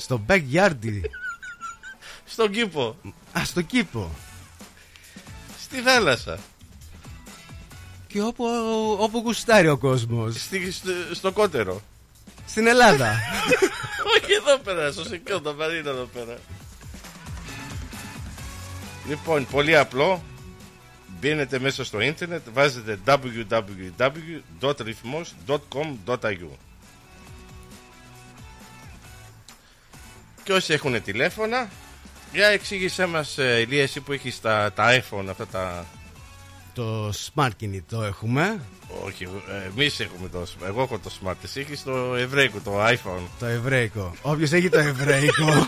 Στο backyard. Στον κήπο. Α, στο κήπο. Στη θάλασσα. Και όπου, όπου γουστάρει ο κόσμος. Στη, στο, στο κότερο. Στην Ελλάδα. Όχι εδώ πέρα, στο Σικιό, το Μαρίνα εδώ πέρα. Λοιπόν, πολύ απλό. Μπαίνετε μέσα στο ίντερνετ, βάζετε www.rhythmos.com.au Και όσοι έχουν τηλέφωνα, για εξήγησέ μας, ε, Ηλία, εσύ που έχεις τα, τα iPhone, αυτά τα... το smart κινητό έχουμε. Όχι, εμείς έχουμε το Εγώ έχω το smart, εσύ έχεις το εβραϊκό, το iPhone. Το εβραϊκό. Όποιος έχει το εβραϊκό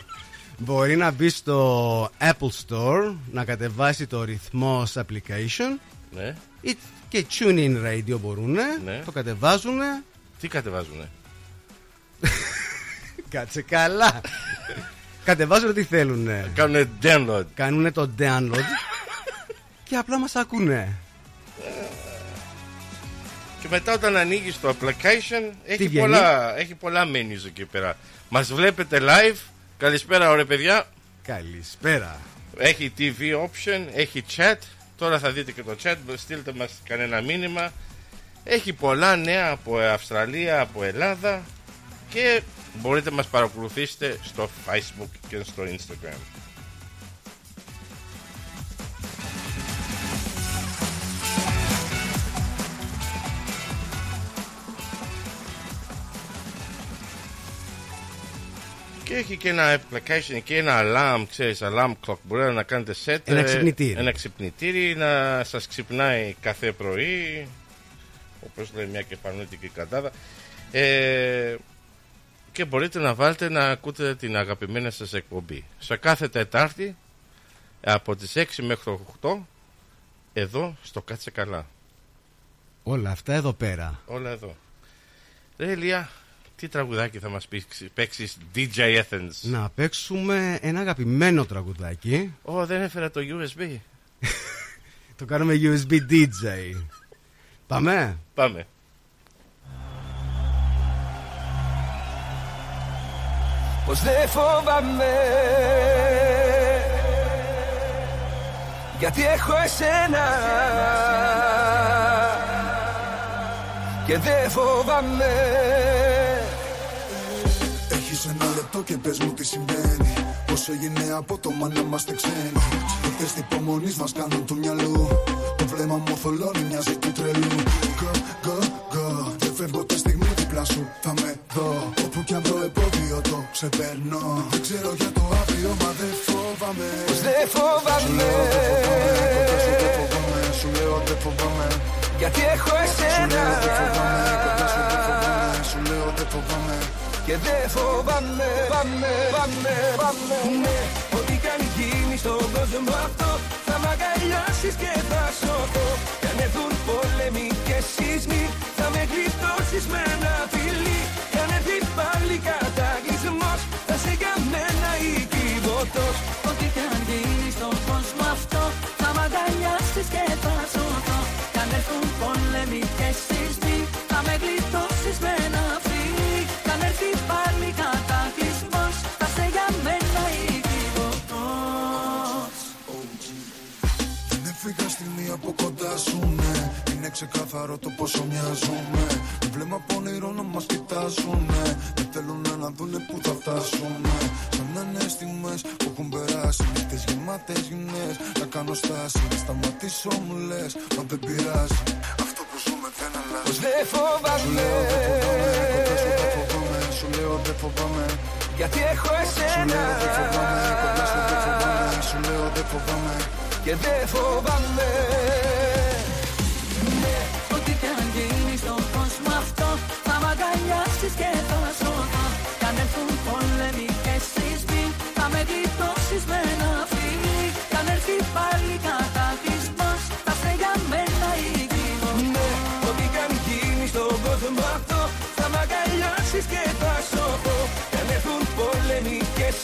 μπορεί να μπει στο Apple Store να κατεβάσει το ρυθμός application Ναι. ή και TuneIn Radio μπορούν. Ναι. Το κατεβάζουν. Τι κατεβάζουνε; Κάτσε καλά. Κατεβάζουν ό,τι θέλουν. Κάνουνε download. Κάνουν το download και απλά μας ακούνε. Και μετά όταν ανοίγεις το application έχει βγαίνει; πολλά, έχει πολλά menus εκεί πέρα. Μας βλέπετε live. Καλησπέρα, ωραία παιδιά. Καλησπέρα. Έχει TV option, έχει chat. Τώρα θα δείτε και το chat. Στείλτε μας κανένα μήνυμα. Έχει πολλά νέα από Αυστραλία, από Ελλάδα. Και μπορείτε να μας παρακολουθήσετε στο Facebook και στο Instagram. Και έχει και ένα application και ένα alarm, ξέρεις, alarm clock. Μπορεί να κάνετε set. Ένα ε, ξυπνητήρι. Ένα ξυπνητήρι να σας ξυπνάει κάθε πρωί. Όπως λέει μια κεφανούτικη κατάδα. Ε, και μπορείτε να βάλετε να ακούτε την αγαπημένη σας εκπομπή. Σε κάθε Τετάρτη από τις 6 μέχρι 8 εδώ στο Κάτσε Καλά. Όλα αυτά εδώ πέρα. Όλα εδώ. Ρε Ηλία, τι τραγουδάκι θα μας παίξεις, παίξεις DJ Athens; Να παίξουμε ένα αγαπημένο τραγουδάκι. Ω, δεν έφερα το USB. Το κάνουμε USB DJ. Πάμε. Πάμε. Πως δεν φοβάμαι. Γιατί έχω εσένα. Και δεν φοβάμαι. Έχεις ένα λεπτό και πες μου τι συμβαίνει. Πώς έγινε από το μας να είμαστε ξένοι Νύχτες υπομονής μας κάνουν του μυαλού. Το βλέμμα μου θολώνει μοιάζει του τρελού. Go, go, go. Δεν φεύγω τη στιγμή δίπλα σου. Θα με δω Όπου κι αν το εμπόδιο το ξεπερνώ. Δεν ξέρω για το αύριο μα δεν φοβάμαι. Πως δεν φοβάμαι. Σου λέω δεν φοβάμαι Γιατί έχω Σου λέω δεν φοβάμαι εσένα Κοντά σου δεν φοβάμαι Σου λέω δεν φοβάμαι Και δεν φοβάμαι Πάμε, πάμε, πάμε Ναι, ό,τι κι αν γίνει στον κόσμο αυτό Θα μ' αγκαλιάσεις και θα σωθώ πόλεμοι και σεισμοί Θα με γλιτώσεις με ένα φιλί Κι αν έρθει πάλι κατακλυσμός Θα σε για μένα οικειβωτός Δεν έφυγα στιγμή από κοντά σου, ναι. Είναι ξεκάθαρο το πόσο μοιάζουμε. Το βλέμμα από όνειρο να μας κοιτάζουν, ναι. Δεν θέλουν να δούνε που θα φτάσουμε. Σαν να είναι στιγμές που έχουν περάσει. Νύχτες γεμάτες γυμνές. Να κάνω στάση. Να σταματήσω μου λες, μα δεν πειράζει. Πως δεν φοβάμαι Σου λέω δεν φοβάμαι, κοντά σου δεν φοβάμαι. Σου λέω δεν φοβάμαι. Γιατί έχω Σου εσένα λέω δεν φοβάμαι, κοντά σου δεν φοβάμαι. Σου λέω δεν φοβάμαι. Και δεν φοβάμαι Ναι, ό,τι κι αν γίνει στον κόσμο αυτό Θα μ' αγκαλιάσεις και θα σωθώ Κι αν έρθουν πόλεμοι και σεισμοί Θα με γλιτώσεις με ένα φιλί Κι αν έρθει πάλι κατακλυσμός Θα σε για μένα οικειβωτός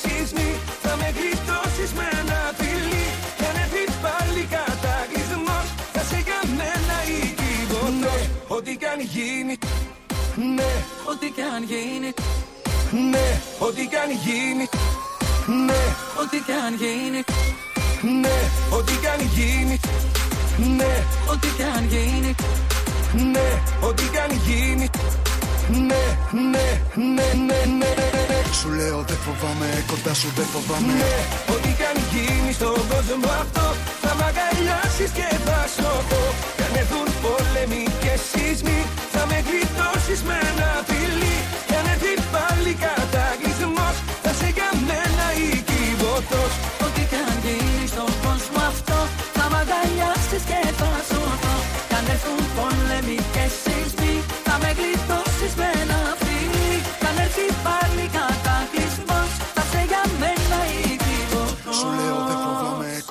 σεισμοί Θα με γλιτώσεις με ένα φιλί Κι αν έρθει πάλι κατακλυσμός. Θα σε για μένα οικειβωτός Ό,τι κι αν γίνει. Ναι, Ό,τι κι αν γίνει. Ναι, ό,τι κι αν γίνει. Ναι, Ό,τι κι αν γίνει, ναι, ό,τι κι αν γίνει. Ναι, ό,τι κι αν γίνει, ναι, ό,τι κι αν γίνει Ναι, ναι, ναι, ναι, ναι, ναι Σου λέω δεν φοβάμαι, κοντά σου δεν φοβάμαι Ναι, ό,τι κι αν γίνει στον κόσμο αυτό Θα μ' αγκαλιάσεις και θα σωθώ Κι αν έρθουν πόλεμοι και σεισμοί Θα με γλιτώσεις με ένα φιλί. Κι αν έρθει πάλι κατακλυσμός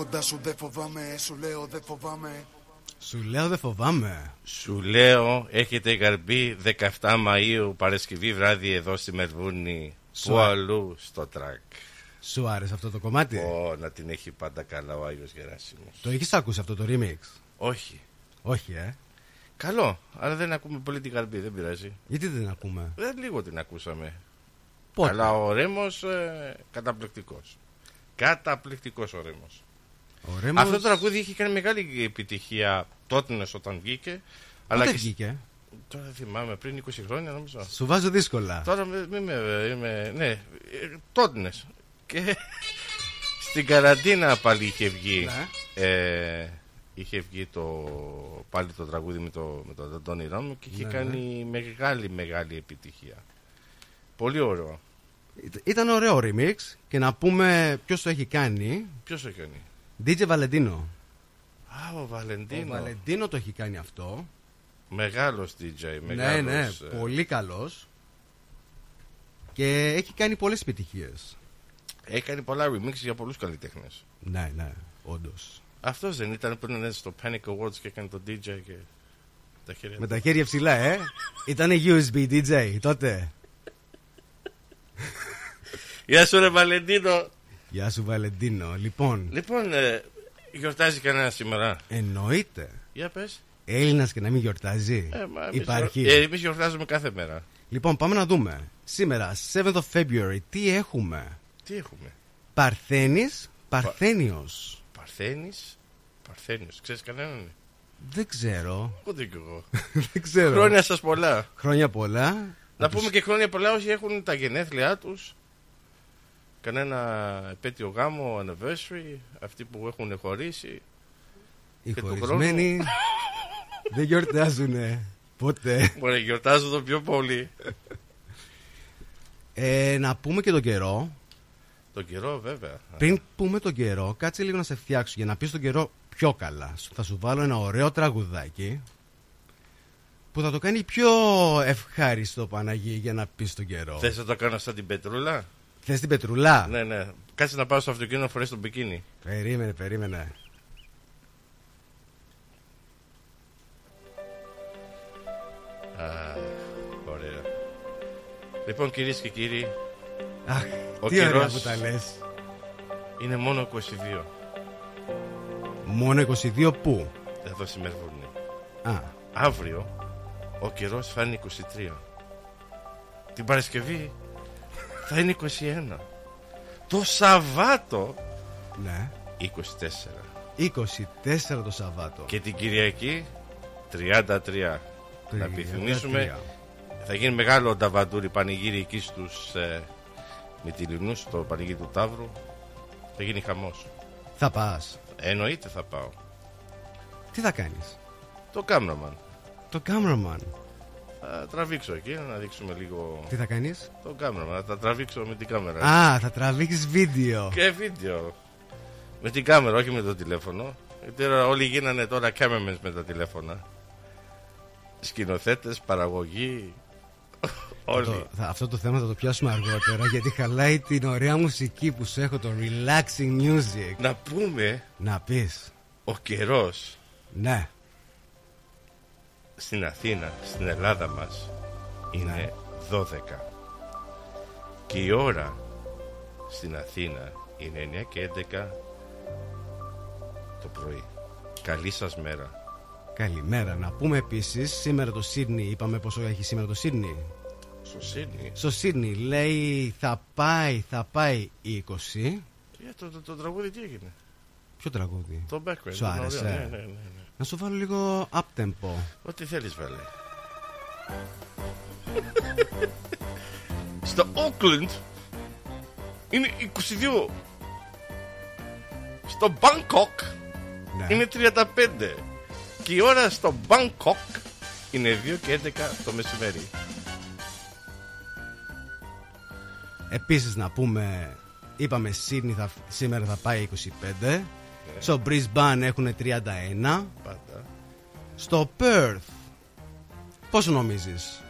κοντά σου δεν φοβάμαι Σου λέω δεν φοβάμαι Σου λέω δεν φοβάμαι. Σου λέω, έχετε γαρμπή 17 Μαΐου Παρασκευή βράδυ εδώ στη Μελβούνη. Σου Πού α- αλλού στο τρακ. Σου άρεσε αυτό το κομμάτι; Ω, να την έχει πάντα καλά ο Άγιος Γεράσιμος. Το έχεις ακούσει αυτό το remix; Όχι. Όχι, ε. Καλό, αλλά δεν ακούμε πολύ την γαρμπή, δεν πειράζει. Γιατί δεν ακούμε; Δεν λίγο την ακούσαμε. Πότε; Αλλά ο Ρέμος ε, καταπληκτικός. Καταπληκτικός ο Ρέμος. Ο Ρέμος... Αυτό το τραγούδι είχε κάνει μεγάλη επιτυχία τότε όταν βγήκε. Αλλά Πότε και βγήκε; Τώρα δεν θυμάμαι, πριν 20 χρόνια νομίζω. Σου βάζω δύσκολα. Τώρα με, με, με- είμαι, ναι, τότνες. Και στην καραντίνα πάλι είχε βγει. Ναι. Ε, είχε βγει το, πάλι το τραγούδι με, το, με τον Αντώνη Ράμο και είχε Ναι, κάνει μεγάλη μεγάλη επιτυχία. Πολύ ωραίο. Ητα- Ήταν ωραίο remix και να πούμε ποιος το έχει κάνει. Ποιος το κάνει; DJ Βαλεντίνο. Α, ο Ο Βαλεντίνο. Βαλεντίνο το έχει κάνει αυτό. Μεγάλος DJ. Ναι, Μεγάλος, ναι, ε, πολύ καλός. Και έχει κάνει πολλές επιτυχίες. Έχει κάνει πολλά remix για πολλούς καλλιτέχνες. Ναι, ναι, όντως. Αυτός δεν ήταν που ήταν στο Panic Awards και έκανε το DJ και τα χέρια Με τα χέρια ψηλά, ε. Ήτανε USB DJ τότε. Γεια σου ρε Βαλεντίνο. Γεια σου Βαλεντίνο. Λοιπόν, Λοιπόν, ε, γιορτάζει κανένα σήμερα; εννοείται. Για πες. Έλληνας και να μην γιορτάζει. Ε, μα εμείς Υπάρχει. γιορ- Ε, εμείς γιορτάζουμε κάθε μέρα. Λοιπόν, πάμε να δούμε. Σήμερα, 7th of February, τι έχουμε; Τι έχουμε; Παρθένης, Παρθένιος. Παρθένης. Παρθένιος. Ξέρεις κανέναν; Δεν ξέρω. Ούτε κι εγώ. Δεν ξέρω. Χρόνια σας πολλά. Χρόνια πολλά. Να τους- πούμε και χρόνια πολλά όσοι έχουν τα γενέθλιά τους. Κανένα επέτειο γάμο, anniversary, αυτοί που έχουν χωρίσει. Οι και του χωρισμένοι δεν γιορτάζουνε. Ποτέ. Μπορεί γιορτάζουν το πιο πολύ. Ε, να πούμε και τον καιρό. Το καιρό βέβαια. Πριν πούμε τον καιρό, κάτσε λίγο να σε φτιάξω για να πεις τον καιρό πιο καλά. Σου- Θα σου βάλω ένα ωραίο τραγουδάκι που θα το κάνει πιο ευχάριστο Παναγί για να πεις τον καιρό. Θες να το κάνω σαν την πετρούλα; Θες την πετρουλά; Ναι, ναι. Κάτσε να πάω στο αυτοκίνητο να φορέσει τον μπικίνι. Περίμενε, περίμενε. Α, ωραία. Λοιπόν, κυρίες και κύριοι, Αχ, Ο τι ωραία καιρός- που τα λες. είναι μόνο 22 Μόνο 22 πού; εδώ στη Μελβούρνη. Α, Αύριο ο καιρός θα είναι 23. Την Παρασκευή θα είναι 21. Το Σαββάτο ναι. 24. 24 το Σαββάτο. Και την Κυριακή 33. Να επιθυμίσουμε. Θα γίνει μεγάλο νταβαντούρι πανηγύρι εκεί στους ε, Μυτιλινούς, στο πανηγύρι του Ταύρου. Θα γίνει χαμός. Θα πας. Εννοείται θα πάω. Τι θα κάνεις; Το κάμεραμαν. Το cameraman. Θα τραβήξω εκεί να δείξουμε λίγο Τι θα κάνεις; το κάμεραμα. Θα τα τραβήξω με την κάμερα. Α, θα τραβήξεις βίντεο. Και βίντεο. Με την κάμερα, όχι με το τηλέφωνο. Γιατί τώρα όλοι γίνανε τώρα cameramen με τα τηλέφωνα. Σκηνοθέτες, παραγωγή. όλοι. Το- θα- αυτό το θέμα θα το πιάσουμε αργότερα γιατί χαλάει την ωραία μουσική που σου έχω, το relaxing music. Να πούμε Να πεις. ο καιρός Ναι. Στην Αθήνα, στην Ελλάδα μας είναι 12 και η ώρα στην Αθήνα είναι 9 και 11 το πρωί. Καλή σας μέρα. Καλημέρα. Να πούμε επίσης, σήμερα το Σίδνη, είπαμε πόσο έχει σήμερα το Σίδνη; Στο Σίδνη. Στο Σίδνη λέει θα πάει, θα πάει 20. Ε, το, το, το τραγούδι τι έγινε; Ποιο τραγούδι; Το background. Σου ήταν άρεσε; ωραίο. Ναι, ναι, ναι, ναι. Να σου βάλω λίγο up tempo. Ό,τι θέλεις βάλε. Στο Auckland είναι 22. Στο Bangkok Ναι. είναι 35. Και η ώρα στο Bangkok είναι 2 και 11 το μεσημέρι. Επίσης να πούμε, είπαμε Σίδνη θα, σήμερα θα πάει 25. Στο Brisbane έχουν 31. Πάντα. Στο Perth, πόσο νομίζεις,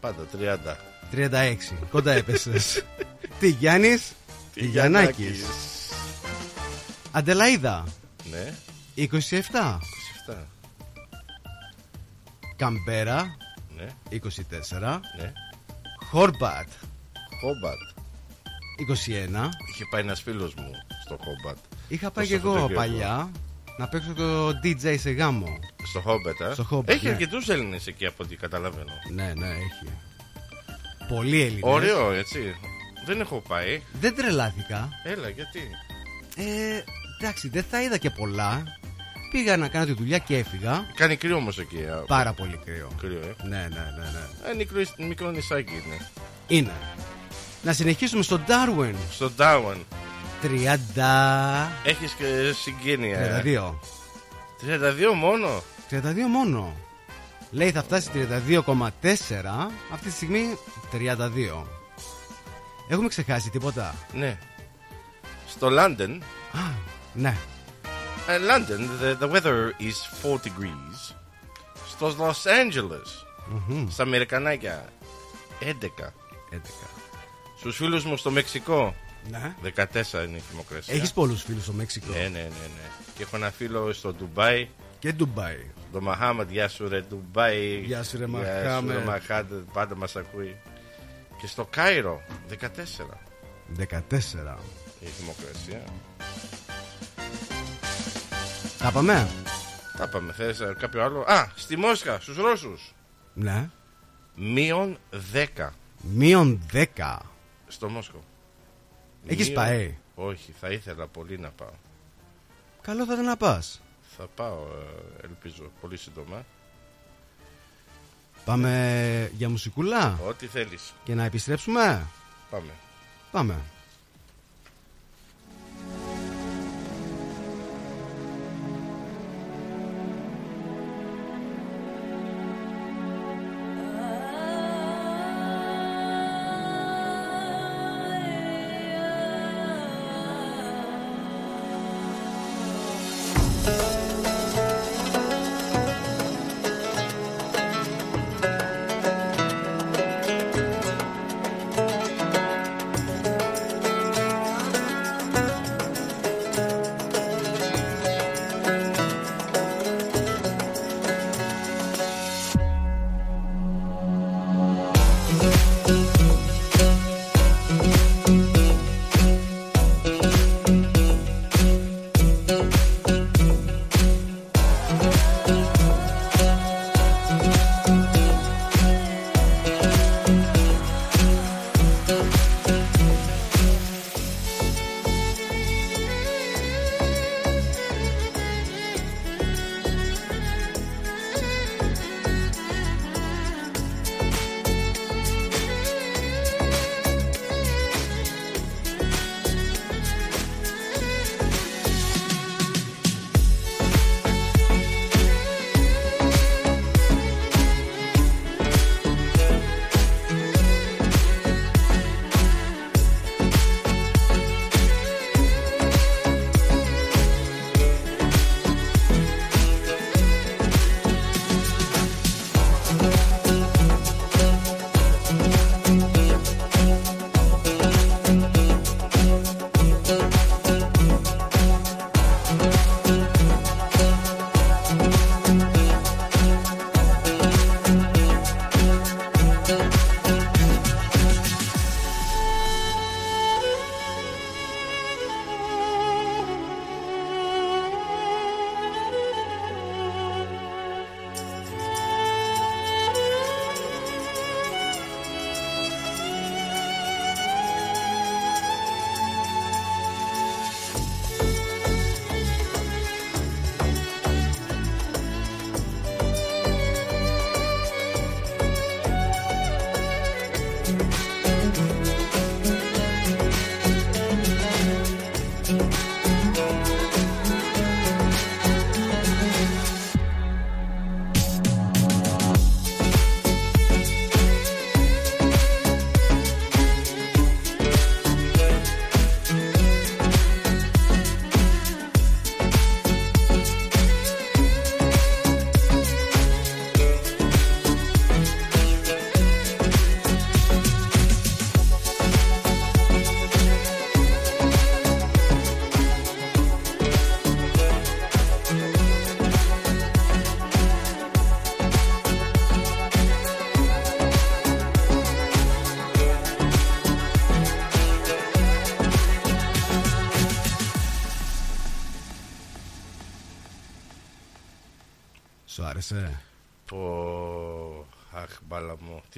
Πάντα 30. 36. Κοντά έπεσες. Τι Γιάννης, τι Γιαννάκης. Αντελαίδα, Ναι, 27. 27. Καμπέρα, Ναι, 24. ναι. Χόρμπατ, Χόμπατ. 21. Είχε πάει ένας φίλος μου στο Χόμπατ. Είχα πάει Στο και εγώ Σαββατοκύριακο. παλιά να παίξω το DJ σε γάμο. Στο Χόμπατ, ε; Στο Χόμπατ, Έχει ναι. αρκετούς Έλληνες εκεί από ό,τι καταλαβαίνω. Ναι, ναι, έχει. Πολύ Έλληνες. Ωραίο, έτσι. Δεν έχω πάει. Δεν τρελάθηκα. Έλα, γιατί; Ε, εντάξει, δεν θα είδα και πολλά. Πήγα να κάνω τη δουλειά και έφυγα. Κάνει κρύο όμως εκεί. α, Πάρα πολύ κρύο. Κρύο, ε; Ναι, ναι, ναι, ναι. Ε, μικρό, μικρό νησάκι είναι. Είναι. Να συνεχίσουμε στο Darwin. Στο Darwin 30. έχεις και συγγένεια. ε. 32. 32 μόνο. 32 μόνο. Λέει θα φτάσει 32,4. Αυτή τη στιγμή 32. Έχουμε ξεχάσει τίποτα; Ναι. Στο London. Α, ναι. Uh, London, the, the weather is 4 degrees. Στο Los Angeles, στα Αμερικανάκια, 11. 11. Στους φίλους μου στο Μεξικό, Ναι. 14 είναι η θερμοκρασία. Έχεις πολλούς φίλους στο Μέξικο; Ναι, ναι, ναι, ναι. Και έχω ένα φίλο στο Ντουμπάι, Και Ντουμπάι. το Μαχάμαντ, γεια σου ρε Ντουμπάι. Γεια σου, ρε, Γεια Μαχάμετ. σου, ρε, Μαχάμετ, πάντα μας ακούει. Και στο Κάιρο, 14 14. η θερμοκρασία. Τα πάμε; Τα πάμε, θες ε, κάποιο άλλο; Α, στη Μόσχα, στους Ρώσους. Ναι. Μείον 10 Μείον 10. στο Μόσχο. Έχεις Μείον- πάει; Όχι, θα ήθελα πολύ να πάω. Καλό θα ήταν να πας. Θα πάω, ε, ελπίζω, πολύ σύντομα. Πάμε για μουσικούλα; Ό,τι θέλεις. και να επιστρέψουμε; Πάμε. Πάμε.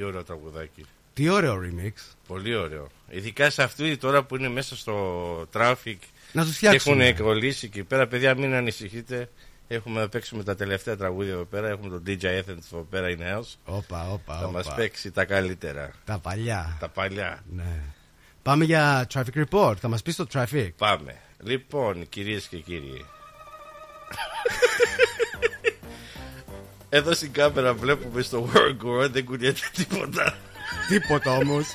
Τι ωραίο τραγουδάκι. Τι ωραίο remix. Πολύ ωραίο. Ειδικά σε αυτή τώρα που είναι μέσα στο traffic Να τους και φτιάξουμε. έχουν κολλήσει εκεί πέρα. Παιδιά, μην ανησυχείτε. Έχουμε να παίξουμε τα τελευταία τραγούδια εδώ πέρα. Έχουμε τον DJ Athens εδώ πέρα in house. Όπα, όπα, Θα μας όπα. παίξει τα καλύτερα. Τα παλιά. Τα παλιά. Ναι. Πάμε για traffic report. Θα μας πεις το traffic. Πάμε. Λοιπόν, κυρίες και κύριοι. Εδώ στην κάμερα βλέπουμε στο World War δεν κουνιέται τίποτα. Τίποτα όμως.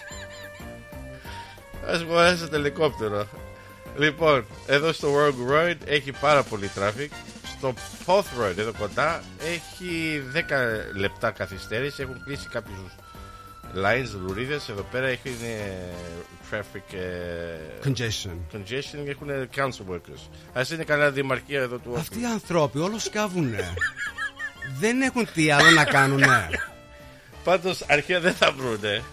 Α μου άρεσε το ελικόπτερο. Λοιπόν, εδώ στο World Road έχει πάρα πολύ traffic. Στο Poth Road εδώ κοντά έχει 10 λεπτά καθυστέρηση. Έχουν κλείσει κάποιους lines, λουρίδες. Εδώ πέρα έχει ε, traffic ε, Congestion. congestion και έχουν council workers. Ας είναι καλά δημαρχία εδώ του Αυτοί οι άνθρωποι όλο σκάβουνε. Δεν έχουν τι άλλο να κάνουνε. Πάντως αρχαία δεν θα βρουνε.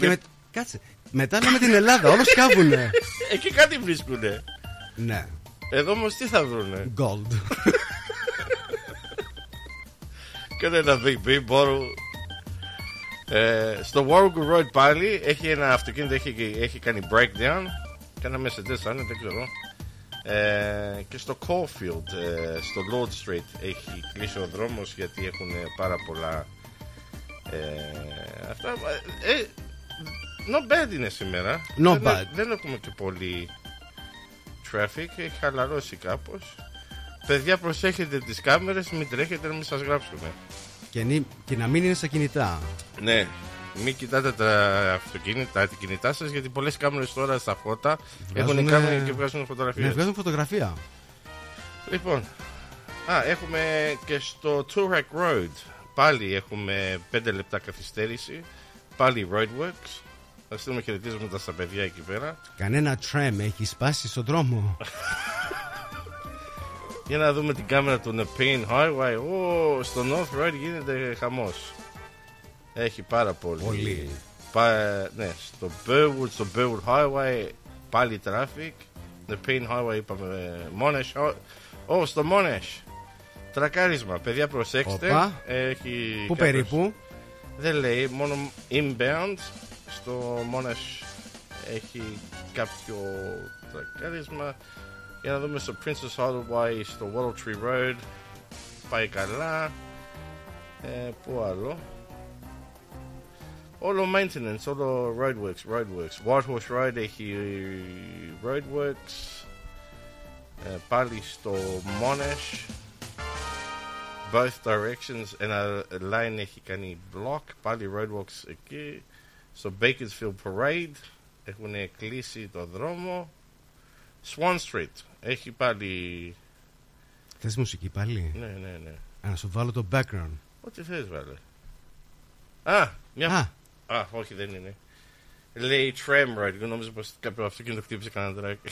Και με... Κάτσε. Μετά λέμε την Ελλάδα, όλος σκάβουνε. Εκεί κάτι βρίσκουνε. ναι. Εδώ όμως τι θα βρουνε. Gold. Κάνε ένα big beep μπορώ. Ε, στο Warwick Road πάλι έχει ένα αυτοκίνητο έχει, έχει κάνει breakdown και ένα Mercedes θα είναι, δεν ξέρω ε, και στο Caulfield ε, στο Lord Street έχει κλείσει ο δρόμος γιατί έχουν πάρα πολλά ε, αυτά. Ε, not bad είναι σήμερα. Not δεν, bad. δεν έχουμε και πολύ traffic έχει χαλαρώσει κάπως. Παιδιά προσέχετε τις κάμερες μην τρέχετε να μην σας γράψουμε. Και, νη- και να μην είναι στα κινητά. ναι, μην κοιτάτε τα αυτοκίνητα, τα κινητά σας, γιατί πολλές κάμερες τώρα στα φώτα Βγάζουνε- έχουν κάμερα και βγάζουν φωτογραφίες. Ναι, βγάζουν φωτογραφία. Λοιπόν, α, έχουμε και στο Turek Road. Πάλι έχουμε 5 λεπτά καθυστέρηση. Πάλι Roadworks. Θα στείλουμε χαιρετίσματα στα παιδιά εκεί πέρα. Κανένα tram έχει σπάσει στον δρόμο. Για να δούμε την κάμερα του Nepean Highway. Ω, στο North Road γίνεται χαμός. Έχει πάρα πολύ. Πολύ. Πα- ναι, στο Burwood, στο Burwood Highway πάλι traffic. Nepean Highway είπαμε. Monash. Ω, oh, στο Monash. Τρακάρισμα. Παιδιά προσέξτε. Οπα. Έχει Πού κάποιος- περίπου; Δεν λέει, μόνο inbound. Στο Monash έχει κάποιο τρακάρισμα. Για να δούμε στο Princess Highway, στο Wattle Tree Road. Πάει καλά. Ε, πού άλλο; Όλο maintenance, όλο roadworks, roadworks. White Horse Road έχει roadworks. Ε, πάλι στο Monash. Both directions. Ένα line έχει κάνει block. Πάλι roadworks εκεί. Στο Bakersfield Parade έχουν κλείσει το δρόμο. Swan Street έχει πάλι. Θες μουσική πάλι. Ναι, ναι, ναι. Α, να σου βάλω το background. Ό,τι θες βάλε. Α, μια Α, Α, όχι δεν είναι. Λέει tram ride. Εγώ νόμιζα πως κάποιο αυτοκίνητο χτύπησε κανένα τράκι.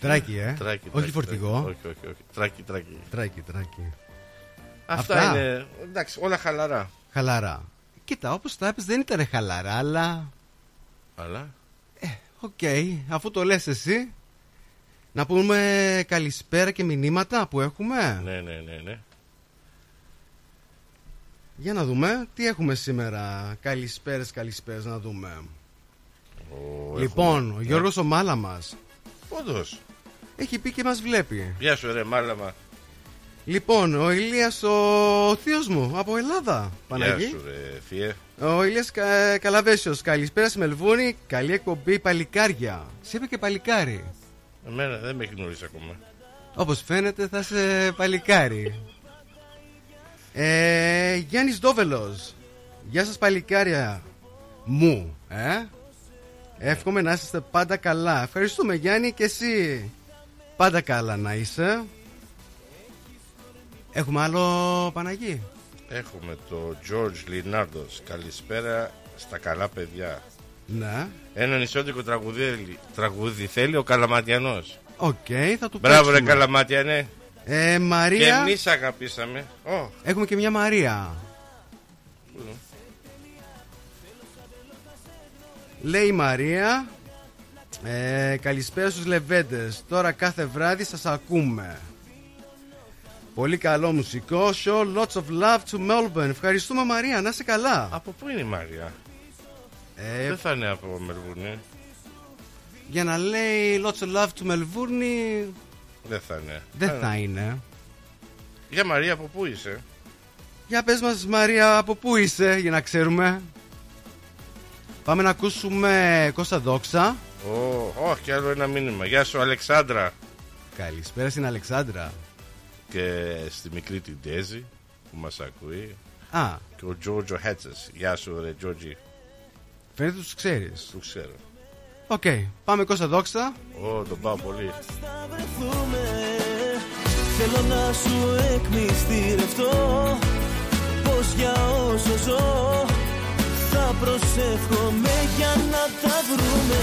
τράκι, ε. Τράκι, Όχι τράκι, φορτηγό. τράκι. Όχι, όχι, όχι. Τράκι, τράκι. Τράκι, τράκι. Αυτά, Αυτά. είναι. Εντάξει, όλα χαλαρά. Χαλαρά. Κοίτα, όπως τα έπες δεν ήταν χαλαρά, αλλά. Αλλά; Οκ, αφού το λες εσύ. Να πούμε καλησπέρα και μηνύματα που έχουμε. Ναι, ναι, ναι, ναι. Για να δούμε τι έχουμε σήμερα. Καλησπέρες, καλησπέρες να δούμε. Ο, λοιπόν, έχουμε- ο Γιώργος ο Μάλαμας Όντως. έχει πει και μας βλέπει. Γεια σου, ρε, μάλαμα. Λοιπόν, ο Ηλίας ο θείος μου από Ελλάδα. Γεια Παναγί. σου, ρε, φιέ. Ο Ηλίας Κα... Καλαβέσιος. Καλησπέρα στη Μελβούνη. Καλή εκπομπή παλικάρια. Σε είπε και παλικάρι. Εμένα δεν με έχει γνωρίσει ακόμα. Όπως φαίνεται θα είσαι παλικάρι. Ε, Γιάννης Ντόβελος. Γεια σας παλικάρια μου. Ε; Εύχομαι να είστε πάντα καλά. Ευχαριστούμε Γιάννη και εσύ. Πάντα καλά να είσαι. Έχουμε άλλο Παναγί. Έχουμε το George Leonardos. Καλησπέρα στα καλά παιδιά. Ναι. Ένα νησιώτικο τραγουδί, τραγούδι θέλει ο Καλαματιανός. Οκ, θα του Μπράβο, ρε παίξουμε. Καλαματιανέ. Ε, Και Μαρία. εμείς αγαπήσαμε. Ω, Έχουμε και μια Μαρία. Λέει η Μαρία Ε, καλησπέρα στους Λεβέντες. Τώρα κάθε βράδυ σας ακούμε. Πολύ καλό μουσικό show. Lots of love to Melbourne. Ευχαριστούμε Μαρία, να είσαι καλά. Από πού είναι η Μαρία, Ε, Δεν θα είναι από Μελβούρνη. για να λέει lots of love to Melbourne Δεν θα είναι. δεν θα είναι. Για Μαρία, από πού είσαι; Για πες μας Μαρία από πού είσαι για να ξέρουμε. Πάμε να ακούσουμε Κώστα Δόξα. Ω, όχι, άλλο ένα μήνυμα. Γεια σου, Αλεξάνδρα. Καλησπέρα στην Αλεξάνδρα. Και στη μικρή την Τέζη που μας ακούει. Α, Και ο Τζόρτζο Χέτσες. Γεια σου, ρε Τζόρτζι. φαίνεται τους ξέρεις. Τους ξέρω. Οκ, πάμε Κώστα Δόξα. Ω, τον πάω πολύ. θα βρεθούμε Θέλω να σου εκμυστηρευτώ Πως για όσο ζω Θα προσεύχομαι για να τα βρούμε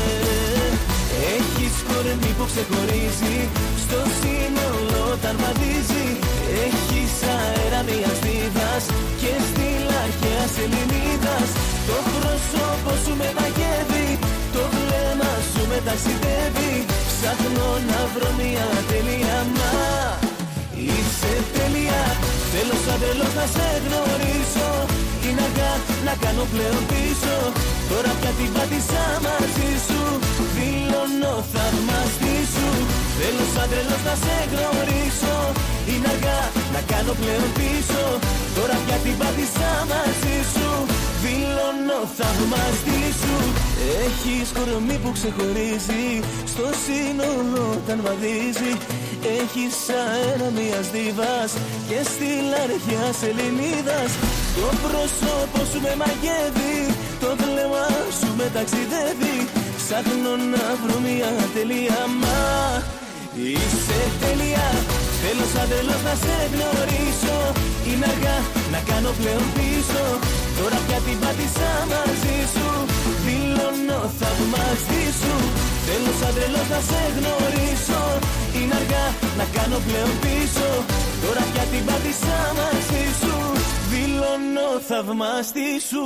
Έχεις κορμί που ξεχωρίζει Στο σύνολο όταν βαδίζει Έχεις αέρα μιας δίδας Και στυλ αρχαίας Ελληνίδας Το πρόσωπο σου με μαγεύει Το βλέμμα σου με ταξιδεύει Ψάχνω να βρω μια τελεία Μα είσαι τέλεια. Θέλω σαν τρελός να σε γνωρίσω. Είναι αργά να κάνω πλέον πίσω. Τώρα πια την πάτησα μαζί σου. Δηλώνω θαυμαστή σου. Θέλω σαν τρελός να σε γνωρίσω. Είναι αργά να κάνω πλέον πίσω. Τώρα πια την πάτησα μαζί σου Δηλώνω θαυμαστή σου. Έχεις κορμί που ξεχωρίζει. Στο σύνολο όταν βαδίζει. Έχεις αέρα μιας δίβας Και στυλ αρχαίας Ελληνίδας. Το πρόσωπο σου με μαγεύει. Το βλέμμα σου με ταξιδεύει. Ψάχνω να βρω μια τελεία. Μα είσαι τέλεια. Θέλω σαν τέλος να σε γνωρίσω. Είναι αργά να κάνω πλέον πίσω Τώρα πια την πάτησα μαζί σου. Δηλώνω θαυμαστή σου. Θέλω σαν τρελός να σε γνωρίσω. Είναι αργά να κάνω πλέον πίσω. Τώρα πια την πάτησα μαζί σου. Δηλώνω θαυμαστή σου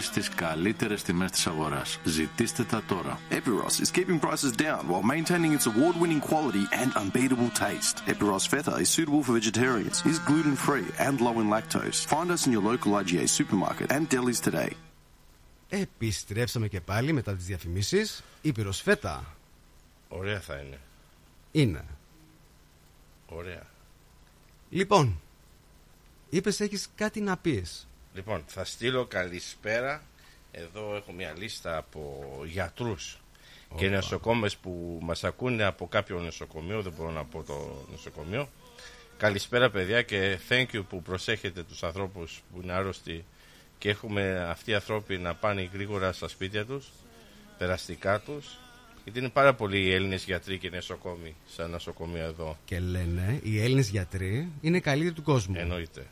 στις καλύτερες τιμές της αγοράς. Ζητήστε τα τώρα. Epiros is keeping prices down while maintaining its award winning quality and unbeatable taste. Epiros Feta is suitable for vegetarians, is gluten free and low in lactose. Find us in your local IGA supermarket and delis today. Επιστρέψαμε και πάλι μετά τις διαφημίσεις. Ήπειρος φέτα Ωραία θα είναι. είναι. Ωραία. Λοιπόν, είπες έχεις κάτι να πεις. Λοιπόν, θα στείλω καλησπέρα. Εδώ έχω μια λίστα από γιατρούς και νοσοκόμες που μας ακούνε από κάποιο νοσοκομείο. Δεν μπορώ να πω το νοσοκομείο. Καλησπέρα παιδιά και thank you που προσέχετε τους ανθρώπους που είναι άρρωστοι και έχουμε αυτοί οι άνθρωποι να πάνε γρήγορα στα σπίτια τους, περαστικά τους. Γιατί είναι πάρα πολλοί οι Έλληνες γιατροί και νοσοκόμοι στα νοσοκομεία εδώ. Και λένε οι Έλληνες γιατροί είναι οι καλύτεροι του κόσμου. Εννοείται.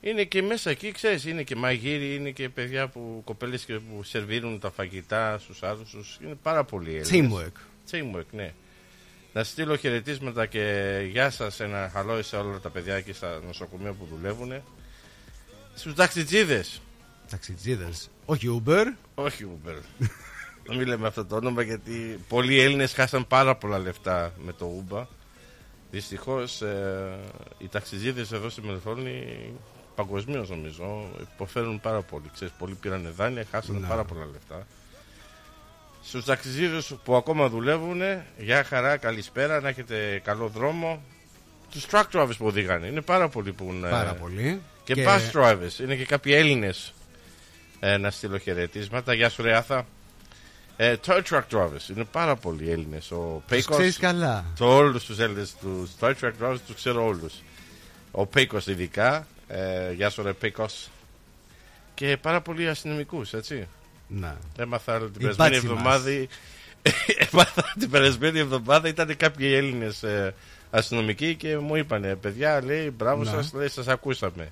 Είναι και μέσα εκεί, ξέρεις, είναι και μαγείροι, είναι και παιδιά που κοπέλες και που σερβίρουν τα φαγητά στους άρρωστους. Είναι πάρα πολλοί Έλληνες. Teamwork. Teamwork, ναι. Να στείλω χαιρετίσματα και γεια σας, ένα χαλό σε όλα τα παιδιά εκεί στα νοσοκομεία που δουλεύουν. Στους ταξιτζίδες. Ταξιτζίδες. Όχι Uber. Όχι Uber. Να μην λέμε αυτό το όνομα γιατί πολλοί Έλληνες χάσαν πάρα πολλά λεφτά με το Uber. Δυστυχώς ε, οι ταξιτζίδες εδώ στη Μελφώνη παγκοσμίως νομίζω υποφέρουν πάρα πολύ. Ξέρεις, πολλοί πήραν δάνεια, χάσαν Να. πάρα πολλά λεφτά. Στους ταξιτζίδες που ακόμα δουλεύουν, γεια χαρά, καλησπέρα, να έχετε καλό δρόμο. Τους truck drivers που οδηγάνε, είναι πάρα πολλοί που είναι... Πάρα πολύ. Και, bus drivers, είναι και κάποιοι Έλληνες ε, να στείλω χαιρετίσματα. Γεια σου ρε Άθα. Ε, tow truck drivers, είναι πάρα πολλοί Έλληνες. Ο Τους Πέικος, ξέρεις καλά. το όλους τους Έλληνες, τους tow truck drivers τους ξέρω όλους. Ο Πέικος ειδικά, ε, γεια σου ρε Πέικος. Και πάρα πολλοί αστυνομικούς, έτσι. Ναι. Έμαθα άλλο την Η περασμένη μπάτσι μας. εβδομάδα. Έμαθα την περασμένη εβδομάδα ήταν κάποιοι Έλληνες αστυνομικοί και μου είπανε παιδιά, λέει, μπράβο Ναι. σας, λέει, σας ακούσαμε.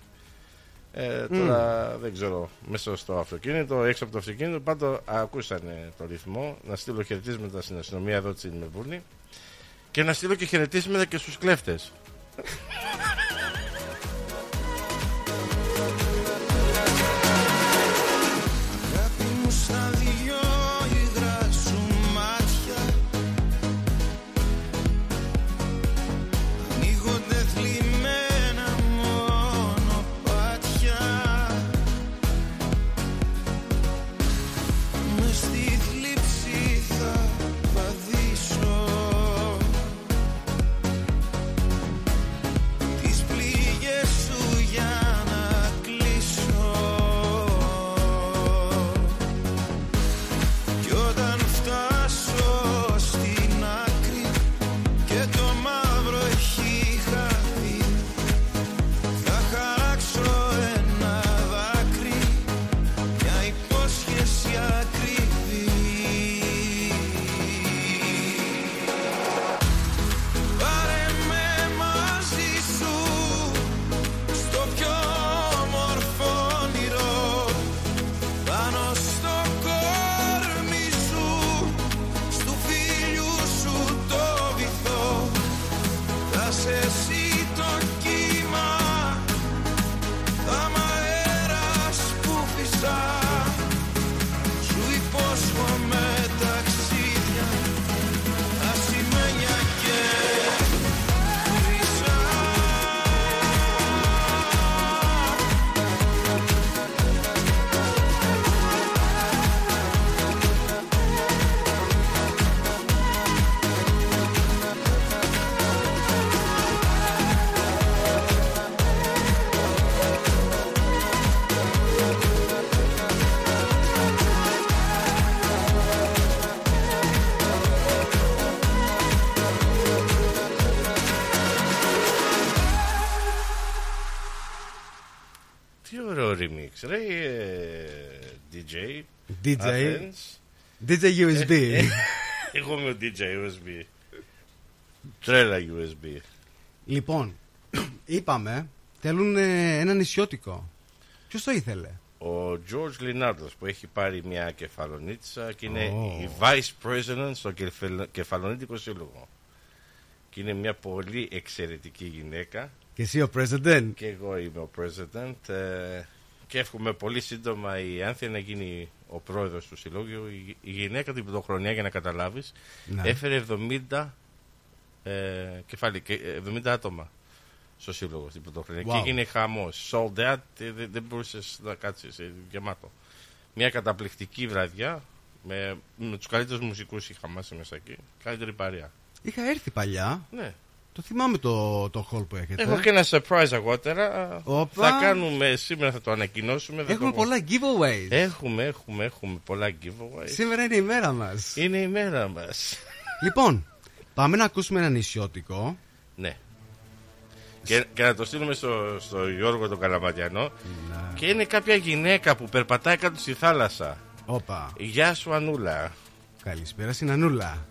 Ε, τώρα δεν ξέρω, μέσα στο αυτοκίνητο, έξω από το αυτοκίνητο, πάντω ακούσανε το ρυθμό. Να στείλω χαιρετίσματα στην αστυνομία εδώ στην Μεβούνη και να στείλω και χαιρετίσματα και στους κλέφτες. ωραίο remix, ρε ε, DJ. DJ. Athens. DJ USB. Ε, Εγώ είμαι ο DJ USB. Τρέλα USB. λοιπόν, είπαμε, θέλουν ε, ένα νησιώτικο. Ποιος το ήθελε; Ο George Λινάρντος που έχει πάρει μια κεφαλονίτσα και είναι Ω. η Vice President στο κεφαλ- Κεφαλονίτικο Σύλλογο. Και είναι μια πολύ εξαιρετική γυναίκα. Και εσύ ο President; Και εγώ είμαι ο President. ε, και εύχομαι πολύ σύντομα η Άνθια να γίνει ο πρόεδρος του Συλλόγου. Η, η γυναίκα την πρωτοχρονιά, για να καταλάβεις, Ναι. έφερε 70, ε, κεφάλι, και, ε, 70 άτομα στο Σύλλογο στην πρωτοχρονιά. Wow. Και έγινε χαμός. Sold out, ε, δεν, δεν μπορούσες να κάτσεις ε, γεμάτο. Μια καταπληκτική βραδιά με, με τους καλύτερους μουσικούς είχα μέσα μέσα εκεί. Καλύτερη παρέα. Είχα έρθει παλιά. Ναι. Το θυμάμαι το, το hall που έχετε. Έχω και ένα surprise αργότερα. Όπα. Θα κάνουμε, σήμερα θα το ανακοινώσουμε. δεν Έχουμε το- πολλά giveaways. Έχουμε, έχουμε, έχουμε πολλά giveaways. Σήμερα είναι η μέρα μας. Είναι η μέρα μας. Λοιπόν, πάμε να ακούσουμε ένα νησιώτικο. Ναι. Και, και να το στείλουμε στο, στο Γιώργο τον Καλαματιανό. Και είναι κάποια γυναίκα που περπατάει κάτω στη θάλασσα. Όπα. Γεια σου Ανούλα. Καλησπέρα στην Ανούλα.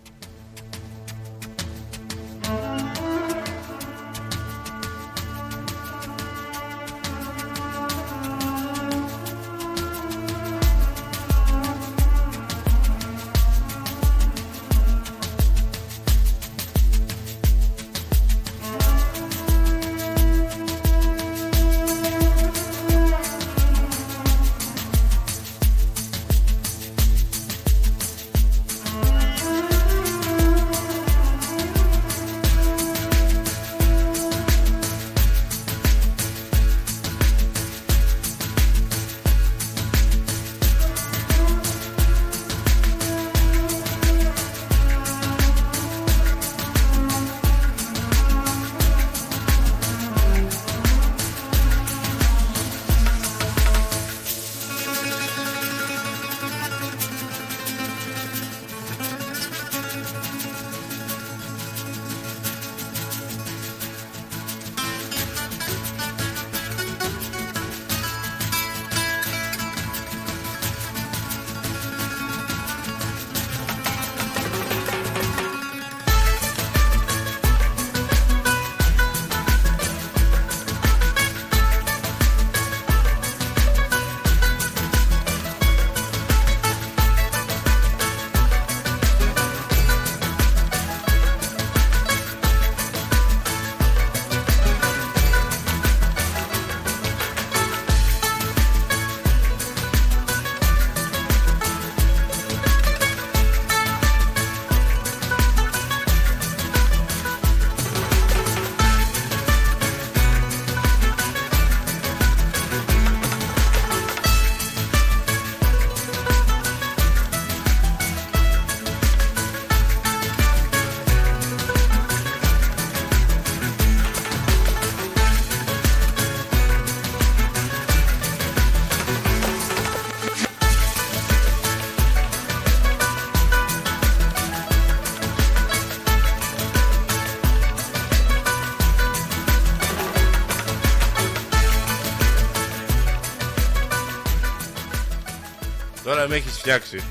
Φτιάξει.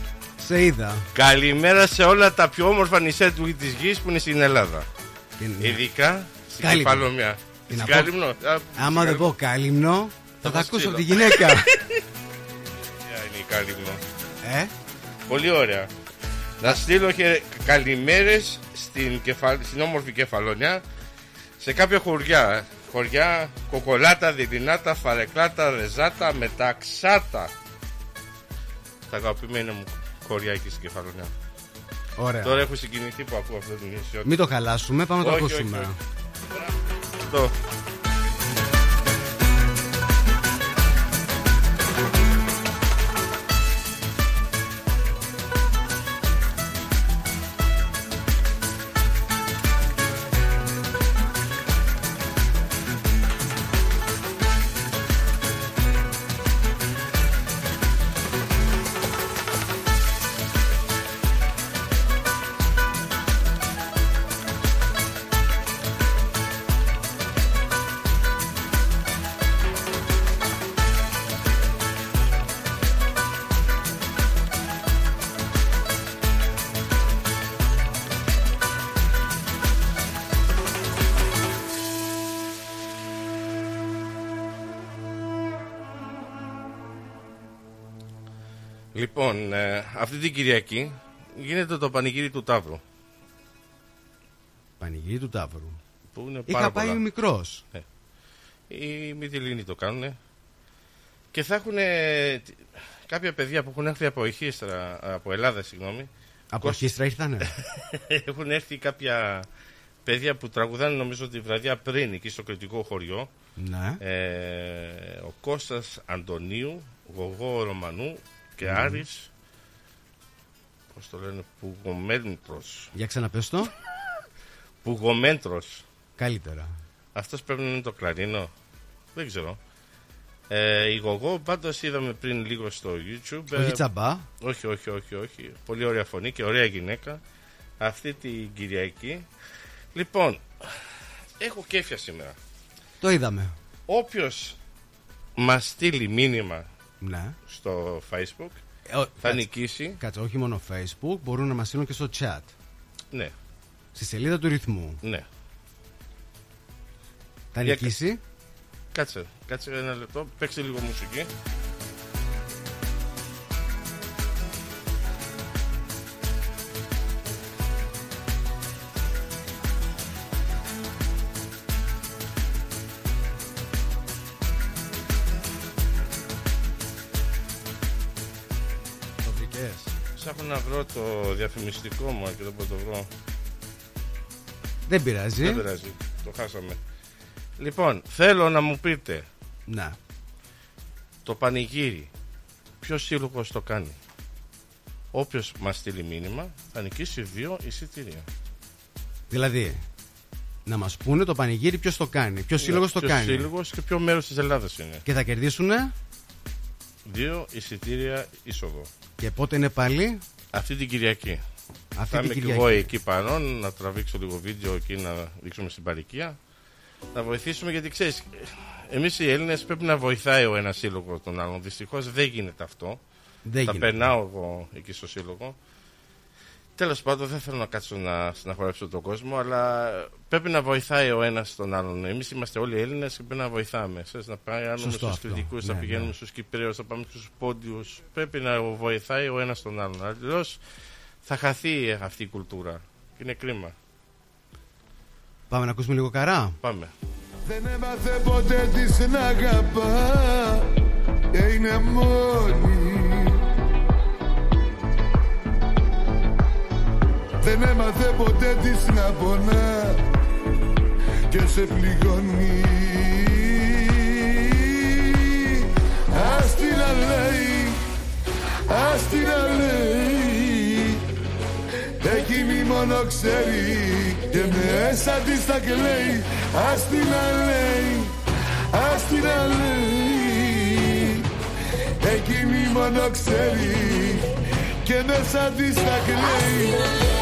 Σε είδα. Καλημέρα σε όλα τα πιο όμορφα νησιά του της γης που είναι στην Ελλάδα. Είναι- Ειδικά στην Κάλυμνο. Κεφαλομιά. Τι Στην να πω. Κάλυμνο. Α, Άμα δεν πω κάλυμνο, θα τα μας ακούσω από τη ξύλο. γυναίκα. Ποια είναι η Κάλυμνο; ε, Πολύ ωραία. Να στείλω και καλημέρες στην, κεφα... στην όμορφη Κεφαλονιά σε κάποια χωριά. Χωριά Κοκολάτα, Διλινάτα, Φαρεκλάτα, Ρεζάτα, Μεταξάτα. Τα αγαπημένα μου χωριά εκεί στην Κεφαλονιά. ωραία. Τώρα έχω συγκινηθεί που ακούω αυτό το νησιό. Μην το χαλάσουμε, πάμε να το Όχι, όχι, ακούσουμε. όχι. Λοιπόν, ε, αυτή την Κυριακή γίνεται το πανηγύρι του Ταύρου. Πανηγύρι του Ταύρου. Που είναι Είχα πάρα πάει πολλά. μικρός. Οι Μυτιλίνοι το κάνουν. Και θα έχουν κάποια παιδιά που έχουν έρθει από Ηχίστρα, από Ελλάδα, συγγνώμη. Από Κώσ- χίστρα ήρθανε; έχουν έρθει κάποια παιδιά που τραγουδάνε νομίζω τη βραδιά πριν εκεί στο κριτικό χωριό. ναι. Ε, ο Κώστας Αντωνίου, Γογό Ρωμανού και Μμμ. Άρης πώς το λένε, Πουγομέντρος. Για ξαναπες το. Πουγομέντρος. Καλύτερα. Αυτός πρέπει να είναι το κλαρίνο. Δεν ξέρω. Ε, η Γογό πάντως είδαμε πριν λίγο στο YouTube. ε, Όχι τσαμπά. όχι, όχι, όχι, όχι. Πολύ ωραία φωνή και ωραία γυναίκα. Αυτή την Κυριακή. Λοιπόν, έχω κέφια σήμερα. Το είδαμε. Όποιος μας στείλει μήνυμα Ναι. στο Facebook Ε, ο- θα κάτσε- νικήσει. Κάτσε, όχι μόνο Facebook, μπορούν να μας στείλουν και στο chat. Ναι, Στη σελίδα του ρυθμού. ναι. Θα Για- νικήσει. Κάτσε, κάτσε ένα λεπτό. Παίξτε λίγο μουσική. Να βρω το διαφημιστικό μου και δεν μπορώ να το βρω. Δεν πειράζει. Δεν πειράζει, το χάσαμε. Λοιπόν, θέλω να μου πείτε Ναι. το πανηγύρι. Ποιος σύλλογος το κάνει; Όποιος μας στείλει μήνυμα θα νικήσει δύο εισιτήρια. Δηλαδή, να μας πούνε το πανηγύρι ποιος το κάνει. Ποιος σύλλογος το Ποιος κάνει. σύλλογος και ποιο μέρος της Ελλάδας είναι. Και θα κερδίσουν Δύο εισιτήρια είσοδο. και πότε είναι πάλι; Αυτή την Κυριακή. αυτή Θα την είμαι και Κυριακή. εγώ εκεί πάνω να τραβήξω λίγο βίντεο εκεί να δείξουμε στην παροικία. Να βοηθήσουμε γιατί ξέρεις, εμείς οι Έλληνες πρέπει να βοηθάει ο ένας σύλλογος τον άλλον. Δυστυχώς δεν γίνεται αυτό. Δεν Θα γίνεται. περνάω εγώ εκεί στο σύλλογο. Τέλος πάντων, δεν θέλω να κάτσω να συναχωρέψω τον κόσμο, αλλά πρέπει να βοηθάει ο ένας τον άλλον. Εμείς είμαστε όλοι Έλληνες και πρέπει να βοηθάμε. Ξέρεις, να πάμε Σωστό στους αυτό. κριτικού, να Ναι, πηγαίνουμε ναι. στους Κυπρέους, να πάμε στους Πόντιους. Πρέπει να βοηθάει ο ένας τον άλλον. Αλλιώς θα χαθεί αυτή η κουλτούρα. Και είναι κρίμα. Πάμε να ακούσουμε λίγο καρά. Πάμε. Δεν έμαθε ποτέ της να αγαπά Και είναι μόνη Δεν έμαθε ποτέ της να πονά Και σε πληγώνει. Ας την να λέει Ας την να λέει Εκείνη μόνο ξέρει Και μέσα της τα κλαίει. Ας την να λέει Ας την να λέει Εκείνη μόνο ξέρει Και μέσα της τα κλαίει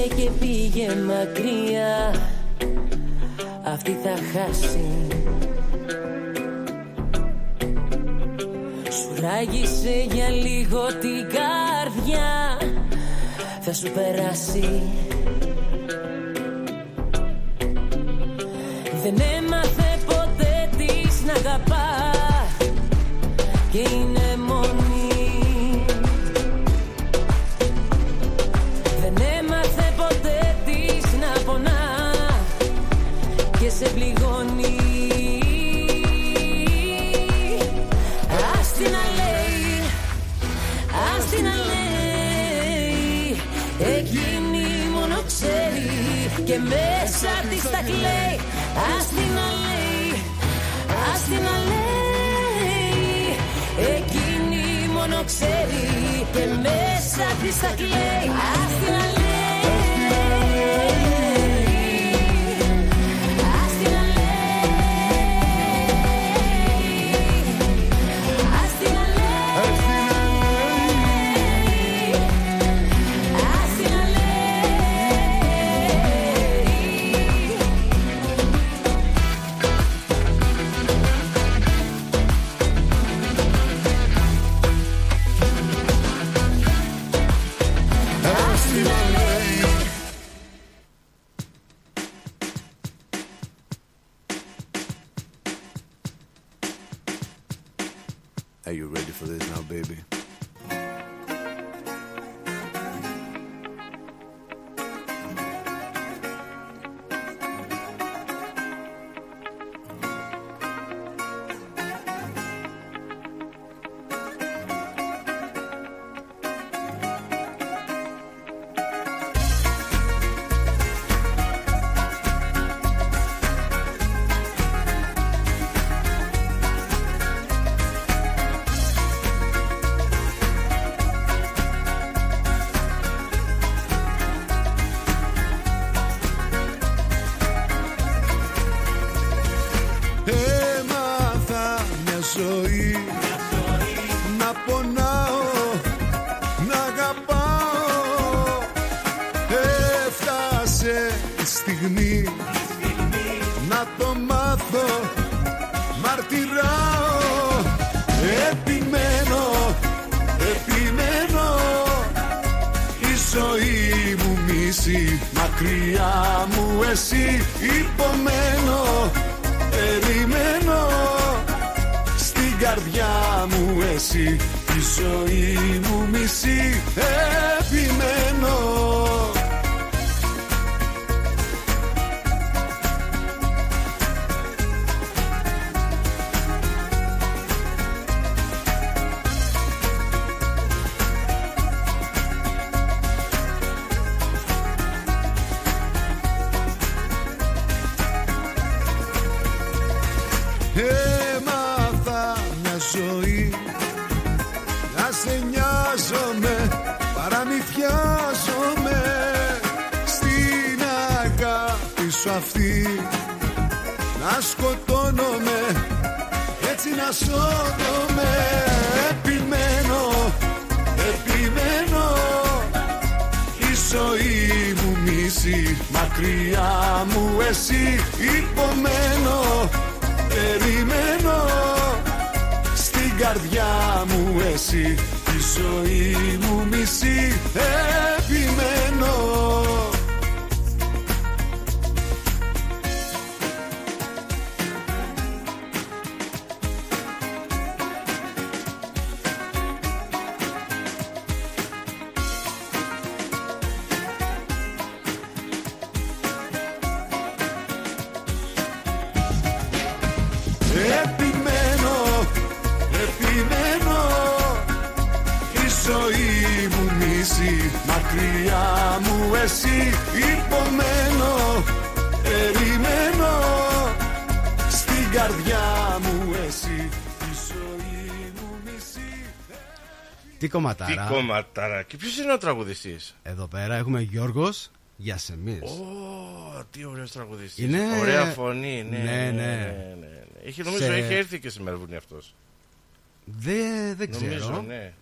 και πήγε μακριά. Αυτή θα χάσει. Σου ράγισε για λίγο την καρδιά. Θα σου περάσει. Δεν έμαθε ποτέ της να αγαπάς. Και είναι μέσα της τα κλαίει Έφτασε η στιγμή Να το μάθω. Μαρτυράω. Επιμένω Επιμένω. Η ζωή μου μίση Μακριά μου εσύ. Υπομένω Περιμένω. Στην καρδιά μου εσύ. Η ζωή μου μισή Επιμένω Έτσι να σώγομαι Επιμένω Επιμένω. Η ζωή μου μίση Μακριά μου εσύ υπομένω Περιμένω. Στην καρδιά μου εσύ Η ζωή μου μισή Επιμένω κομματάρα. Τι κομματάρα. Και ποιος είναι ο τραγουδιστής; Εδώ πέρα έχουμε Γιώργος Γιασεμής. Ω, τι ωραίος τραγουδιστής. Είναι- Ωραία φωνή, ναι. Ναι, ναι, ναι. ναι, ναι. Έχει, νομίζω Σε- έχει έρθει και σε Μελβούνι αυτός. Δεν, δεν ξέρω. Νομίζω, ναι.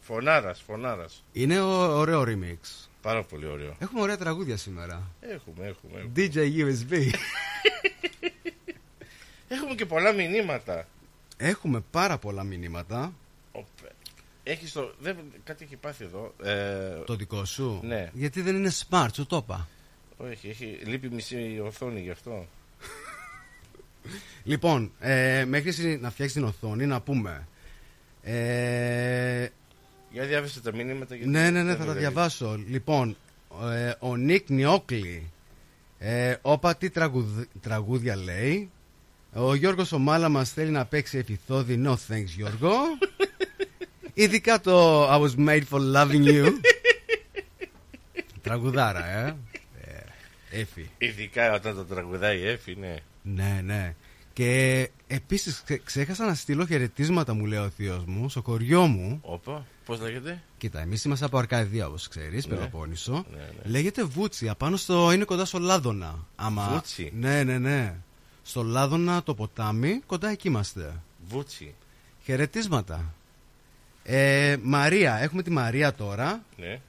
Φωνάρας, φωνάρας. Είναι ω- ωραίο remix. Πάρα πολύ ωραίο. Έχουμε ωραία τραγούδια σήμερα. Έχουμε, έχουμε. έχουμε. DJ USB. Έχουμε και πολλά μηνύματα. Έχουμε πάρα πολλά μηνύματα. Οπε. Έχεις το... Δεν... Κάτι έχει πάθει εδώ. Ε... Το δικό σου; Ναι. Γιατί δεν είναι smart, σου το είπα. Όχι, έχει... λείπει μισή οθόνη γι' αυτό. Λοιπόν, ε, μέχρι εσύ να φτιάξεις την οθόνη, να πούμε. Ε, Για διάβασε τα μηνύματα. γιατί ναι, ναι, ναι, δεν θα τα δουλεύει. διαβάσω. Λοιπόν, ε, ο Νίκ Νιόκλη. Ε, όπα, τι τραγουδ- τραγούδια λέει. Ο Γιώργος ο Μάλα μας θέλει να παίξει εφηθόδη. No thanks, Γιώργο. Ειδικά το I was made for loving you. Τραγουδάρα, ε. ε έφη. Ειδικά όταν το τραγουδάει η Εφη, ναι. Ναι, ναι. Και επίσης ξε- ξέχασα να στείλω χαιρετίσματα μου λέει ο θείος μου στο χωριό μου. Όπα, πώς λέγεται; Κοίτα, εμείς είμαστε από Αρκαδία όπως ξέρεις, Ναι. Πελοπόννησο. Ναι, ναι. Λέγεται Βούτσι, απάνω στο, είναι κοντά στο Λάδωνα. Άμα... Βούτσι; Ναι, ναι, ναι. Στο Λάδωνα το ποτάμι, κοντά εκεί είμαστε. Βούτσι. Χαιρετίσματα. Ε, Μαρία, έχουμε τη Μαρία τώρα. Ναι.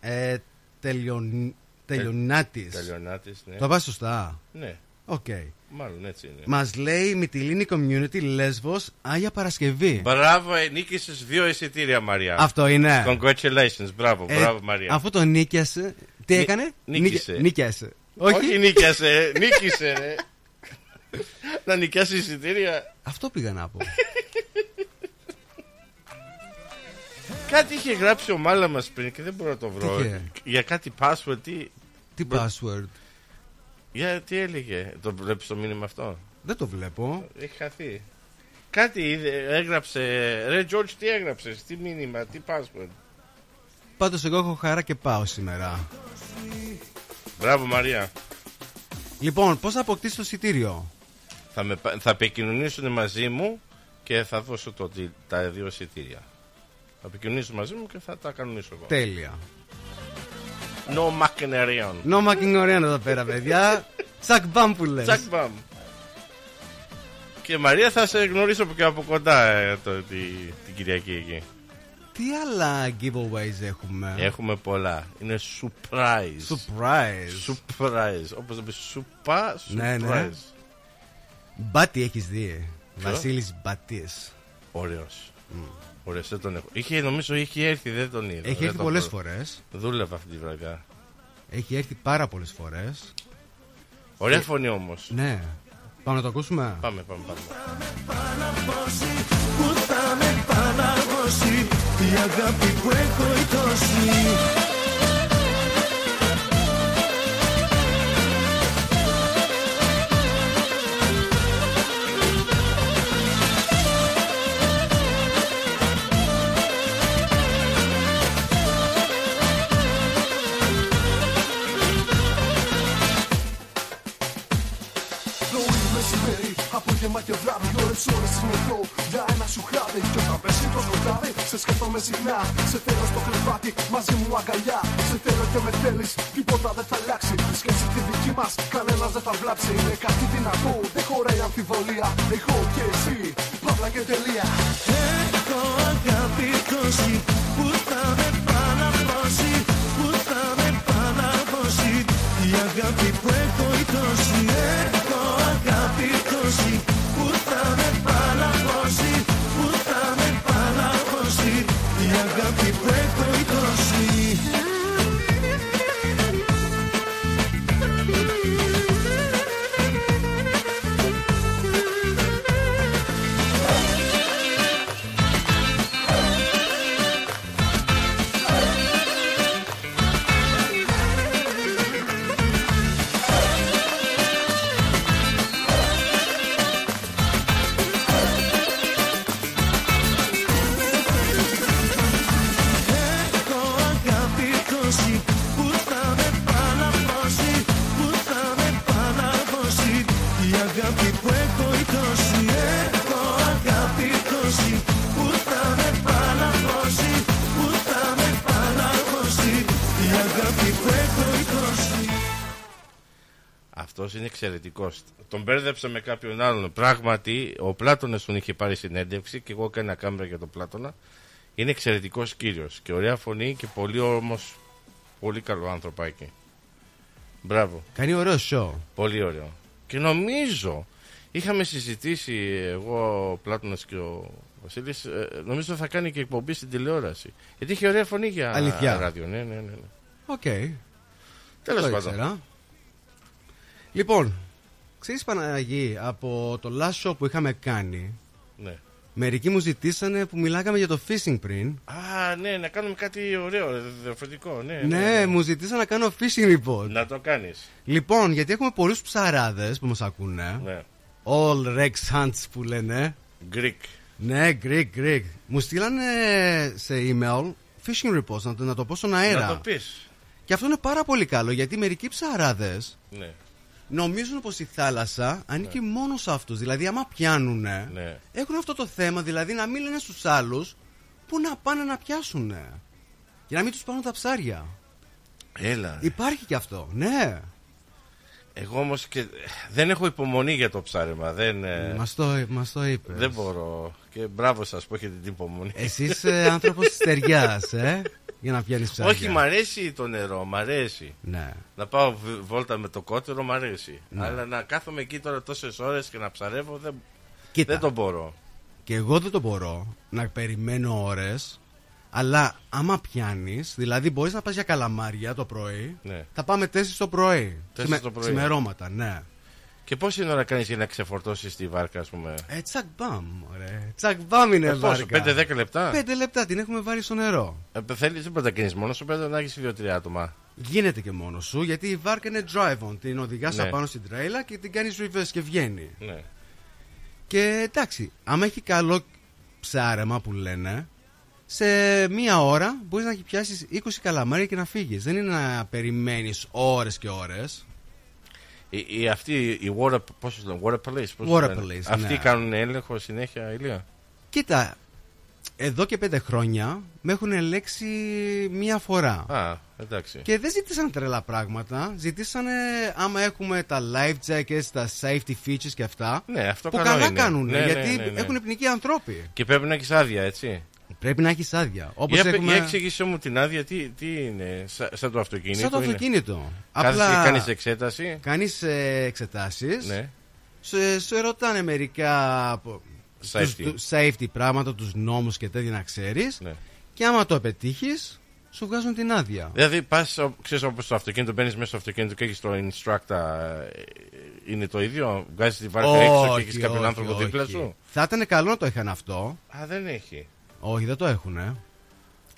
Ε, τελειων... Τελειονάτης. Τελειονάτης, ναι. Το βάζει σωστά. Ναι. Οκ. Μάλλον έτσι είναι. Μας λέει Μυτιλήνη Community Λέσβος Άγια Παρασκευή. Μπράβο, νίκησες δύο εισιτήρια, Μαρία. Αυτό είναι. Congratulations, μπράβο, Ε, μπράβο, Μαρία. Αφού το νίκησε. Τι Νί- έκανε; νίκησε. Νίκε- Νίκιασε. Όχι, νίκιασε, νίκησε. ρε. να νοικιάσει εισιτήρια. Αυτό πήγα να πω. Κάτι είχε γράψει ο Μάλα μας πριν και δεν μπορώ να το βρω. είχε; Για κάτι password, τι. Τι password; Για τι έλεγε; Το βλέπεις το μήνυμα αυτό; Δεν το βλέπω. Έχει χαθεί. Κάτι είδε, έγραψε. Ρε George, τι έγραψες, τι μήνυμα, τι password; Πάντως εγώ έχω χαρά και πάω σήμερα. Μπράβο, Μαρία. Λοιπόν, πώς θα αποκτήσει το εισιτήριο; Θα, με, πα- θα επικοινωνήσουν μαζί μου και θα δώσω το, τι- τα δύο εισιτήρια. Θα επικοινωνήσουν μαζί μου και θα τα κανονίσω εγώ. Τέλεια. No μακενερίων. Νόμα και είναι ωραία εδώ πέρα, παιδιά. Τσακ μπαμ που λες. Τσακ μπαμ. Και Μαρία θα σε γνωρίσω και από κοντά ε, το, τη, την Κυριακή εκεί. Τι άλλα giveaways έχουμε; Έχουμε πολλά. Είναι surprise. Surprise. Surprise. Όπως να πεις σουπά, surprise. Ναι, ναι. Μπάτι έχεις δει. Βασίλης Μπατής. Ωραίος. Ωραίος, δεν τον έχω. Είχε, νομίζω είχε έρθει, δεν τον είδα. Έχει δεν έρθει τον πολλές προ- φορές. Δούλευα αυτή τη βραδιά. Έχει έρθει πάρα πολλές φορές. Ωραία Και- φωνή όμως. Ναι. Πάμε να το ακούσουμε. Πάμε, πάμε, πάμε. Πού θα με παραγώσει η αγάπη που έχω η και βράδυ Ώρες ώρες είμαι εδώ. Για ένα σου χάδι Κι όταν πέσει το σκοτάδι, σε σκέφτομαι συχνά. Σε θέλω στο κρεβάτι, μαζί μου αγκαλιά. Σε θέλω και με θέλεις, τίποτα δεν θα αλλάξει. Η σχέση τη δική μας, κανένας δεν θα βλάψει. Είναι κάτι δυνατό, δεν χωράει αμφιβολία. Εγώ και εσύ, παύλα και τελεία. Έχω αγάπη τόση που θα με παραδώσει Που θα με παραδώσει. Η αγάπη που εξαιρετικό. Τον μπέρδεψα με κάποιον άλλον. Πράγματι, ο Πλάτωνας τον είχε πάρει συνέντευξη και εγώ έκανα κάμερα για τον Πλάτωνα. Είναι εξαιρετικός κύριος και ωραία φωνή και πολύ όμω πολύ καλό ανθρωπάκι. Μπράβο. Κάνει ωραίο show. Πολύ ωραίο. Και νομίζω, είχαμε συζητήσει εγώ, ο Πλάτωνας και ο Βασίλης, ε, νομίζω θα κάνει και εκπομπή στην τηλεόραση. Γιατί είχε ωραία φωνή για Αλήθεια. ράδιο. Ναι, ναι, ναι. ναι. Οκ. Τέλος Το πάντων. ήξερα. Λοιπόν, ξέρεις Παναγί, από το last show που είχαμε κάνει, Ναι. μερικοί μου ζητήσανε που μιλάγαμε για το fishing πριν. Α, ναι, να κάνουμε κάτι ωραίο, διαφορετικό. Ναι, Ναι, μου ζητήσανε να κάνω fishing report. Να το κάνεις. Λοιπόν, γιατί έχουμε πολλούς ψαράδες που μας ακούνε. Ναι. All Rex Hunts που λένε. Greek. Ναι, Greek, Greek. Μου στείλανε σε email fishing reports, να το, να το πω στον αέρα. Να το πεις. Και αυτό είναι πάρα πολύ καλό γιατί μερικοί ψαράδες Ναι. Νομίζουν πως η θάλασσα ανήκει μόνο σε αυτούς. Δηλαδή, άμα πιάνουνε, Ναι. έχουν αυτό το θέμα, δηλαδή να μην λένε στους άλλους που να πάνε να πιάσουνε. Για να μην τους πάρουν τα ψάρια. Έλα. Υπάρχει και αυτό, ναι. Εγώ όμως και δεν έχω υπομονή για το ψάρεμα. Δεν, ε, Μας το, μας το είπες. δεν μπορώ. Και μπράβο σας που έχετε την υπομονή. Εσύ είσαι άνθρωπος της ταιριάς, ε, για να πιάνεις ψάρια. Όχι, μ' αρέσει το νερό, μ' αρέσει. Ναι. Να πάω β- βόλτα με το κότερο, μ' αρέσει. Ναι. Αλλά να κάθομαι εκεί τώρα τόσες ώρες και να ψαρεύω δεν, Κοίτα. δεν το μπορώ. Και εγώ δεν το μπορώ να περιμένω ώρες Αλλά άμα πιάνεις, δηλαδή μπορείς να πας για καλαμάρια το πρωί. Ναι. Θα πάμε 4 το πρωί. Τέσσερις το πρωί. Ξημερώματα, ναι. Και πόση ώρα κάνει για να ξεφορτώσει τη βάρκα, ας πούμε; Ε, τσακ μπαμ, ωραία. Τσακ μπαμ είναι Ε, πόσο, βάρκα. 5-10 λεπτά; 5 λεπτά την έχουμε βάλει στο νερό. Ε, θέλεις, δεν μπορεί να κάνεις μόνος σου, πρέπει να έχεις 2-3 άτομα. Γίνεται και μόνος σου γιατί η βάρκα είναι drive on. Την οδηγάς Ναι. απάνω στην τρέιλα και την κάνεις reverse και βγαίνει. Ναι. Και εντάξει, άμα έχει καλό ψάρεμα που λένε, σε μία ώρα μπορείς να πιάσεις 20 καλαμάρια και να φύγεις. Δεν είναι να περιμένεις ώρες και ώρες. Η, η, αυτή η water, πώς το λένε, water police. πώς Water το λένε. police, Αυτοί ναι. κάνουν έλεγχο συνέχεια, ηλία. Κοίτα, εδώ και πέντε χρόνια με έχουν ελέξει μία φορά. Α, εντάξει. Και δεν ζήτησαν τρελά πράγματα. Ζητήσανε άμα έχουμε τα life jackets, τα safety features και αυτά. Ναι, αυτό που καλό καλά είναι. κάνουν. Ναι, ναι, γιατί ναι, ναι. έχουν πνικεί ανθρώποι. Και πρέπει να έχεις άδεια, έτσι. Πρέπει να έχεις άδεια. Όπως για, έχουμε. για εξήγησέ μου την άδεια, τι, τι είναι, σαν, σαν το αυτοκίνητο. Σαν το είναι. αυτοκίνητο. Κάθεσαι και κάνεις εξέταση. Κάνεις εξετάσεις. Ναι. Σε, σε ρωτάνε μερικά από- Safety. τους- τους safety πράγματα, τους νόμους και τέτοια να ξέρεις. Ναι. Και άμα το πετύχεις, σου βγάζουν την άδεια. Δηλαδή, πας, ξέρεις όπως το αυτοκίνητο, μπαίνεις μέσα στο αυτοκίνητο και έχεις το instructor. ε, Είναι το ίδιο; Βγάζεις τη βάρκα έξω και έχεις κάποιον όχι, άνθρωπο όχι. δίπλα σου; Θα ήταν καλό να το είχαν αυτό. Α, δεν έχει. Όχι, δεν το έχουν.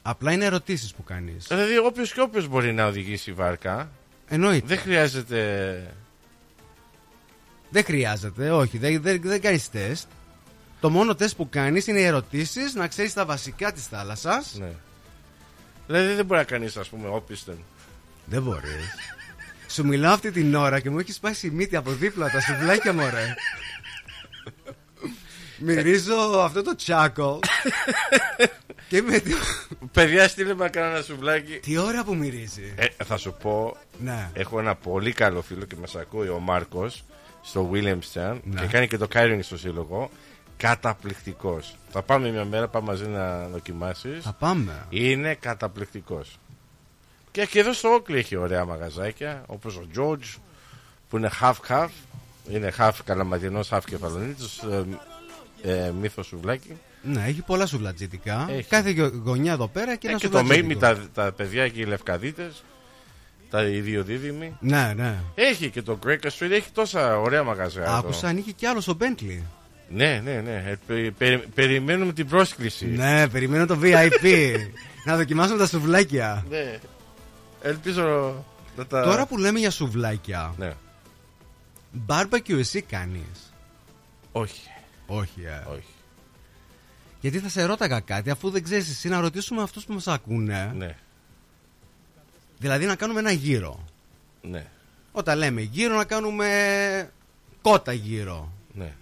Απλά είναι ερωτήσεις που κάνεις. Δηλαδή, όποιο και όποιος μπορεί να οδηγήσει βάρκα. Εννοείται. Δεν χρειάζεται. Δεν χρειάζεται, όχι, δεν, δεν, δεν κάνεις τεστ. Το μόνο τεστ που κάνεις είναι οι ερωτήσεις, να ξέρεις τα βασικά της θάλασσας. Ναι. Δηλαδή, δεν μπορεί να κάνεις, ας πούμε, όπιστεν. Δεν μπορείς. Σου μιλάω αυτή την ώρα και μου έχεις σπάσει η μύτη από δίπλα τα σουβλάκια μου, ρε. Μυρίζω αυτό το τσάκο. και είμαι. Παιδιά, στείλε με κανένα σουβλάκι. Τι ώρα που μυρίζει; Ε, θα σου πω, Ναι. έχω ένα πολύ καλό φίλο και μας ακούει ο Μάρκος στο Williamstown Ναι. και κάνει και το Kairing στο σύλλογο. Καταπληκτικός. Θα πάμε μια μέρα, πάμε μαζί να δοκιμάσεις. Θα πάμε. Είναι καταπληκτικός. Και, και εδώ στο Oakley έχει ωραία μαγαζάκια, όπως ο George που είναι half-half. Είναι half καλαματινός, half κεφαλονίτης, ε, ε, μύθος σουβλάκι. Ναι, έχει πολλά σουβλατζίτικα. Έχει. Κάθε γω- γωνιά εδώ πέρα και Ε, ένα και το σουβλατζίτικο. Μίμη, τα, τα παιδιά και οι Λευκαδίτες, τα οι δύο δίδυμοι. Ναι, ναι. Έχει και το Greek Street, έχει τόσα ωραία μαγαζιά. εδώ. Άκουσα, ανοίγει κι άλλος στο Bentley. Ναι, ναι, ναι. Ε, πε- πε- περιμένουμε την πρόσκληση. Ναι, περιμένω το VIP. να δοκιμάσουμε τα σουβλάκια. Ναι. Ελπίζω να τα. Τώρα που λέμε για σουβλάκια, Ναι. barbecue εσύ κάνεις; Όχι. Όχι, ε. Όχι. Γιατί θα σε ρώταγα κάτι, αφού δεν ξέρεις εσύ, να ρωτήσουμε αυτούς που μας ακούνε. Ναι. Δηλαδή να κάνουμε ένα γύρο. Ναι. Όταν λέμε γύρο, να κάνουμε κότα γύρο. Ναι.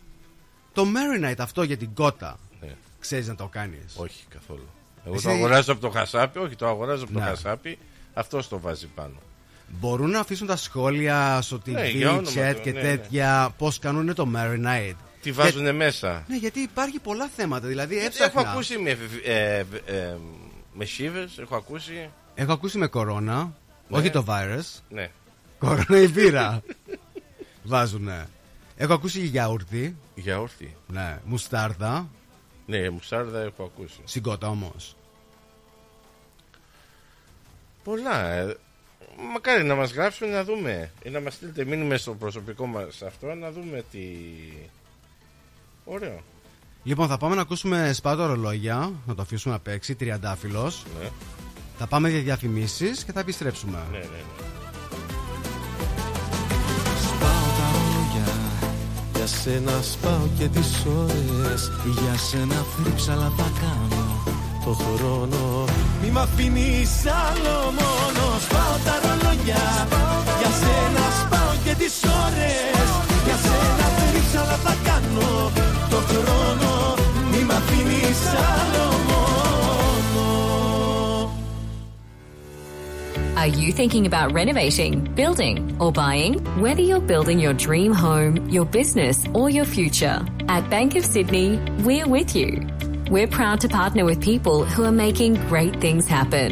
Το marinate αυτό για την κότα. Ναι. Ξέρεις να το κάνεις; Όχι καθόλου. Εγώ Εσύ- το αγοράζω από το χασάπι, όχι το αγοράζω από το Ναι. χασάπι. Αυτό το βάζει πάνω. Μπορούν να αφήσουν τα σχόλια στο TV, Ναι, για όνομα chat του, και ναι, τέτοια πώς κάνουν το marinade. Τι βάζουν μέσα. Ναι, γιατί υπάρχει πολλά θέματα. Δηλαδή Γιατί έψαχνα. Έχω ακούσει με, ε, ε, ε, με σίβες, έχω ακούσει. Έχω ακούσει με κορώνα. Ναι. Όχι το virus. Ναι. Κορονοϊβήρα. Βάζουνε. Έχω ακούσει γιαούρτι. Γιαούρτι. Ναι. Μουστάρδα. Ναι, μουσάρδα έχω ακούσει. Συγκότα όμως. Πολλά. ε. Μακάρι να μας γράψουν να δούμε ή να μας στείλετε μήνυμα στο προσωπικό μας αυτό να δούμε τι... Ωραίο. Λοιπόν, θα πάμε να ακούσουμε σπάτο ρολόγια. Να το αφήσουμε να παίξει. Τριαντάφυλλος. Ναι. Θα πάμε για διαφημίσεις και θα επιστρέψουμε. Ναι, ναι, ναι. Σπάω τα ρολόγια Για σένα σπάω και τις ώρες Για σένα θρύψαλα θα κάνω το χρόνο Μη μ' αφήνεις άλλο μόνο Σπάω τα ρολόγια Για σένα σπάω και τις ώρες Για σένα θρύψαλα θα κάνω το χρόνο Μη μ' αφήνεις άλλο μόνο Are you thinking about renovating, building, or buying? Whether you're building your dream home, your business, or your future, at Bank of Sydney, we're with you. We're proud to partner with people who are making great things happen.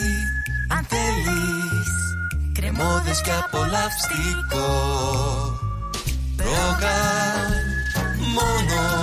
Γιαούρτι, αν θέλεις Κρεμόδες και απολαυστικό. Ρόγαν μόνο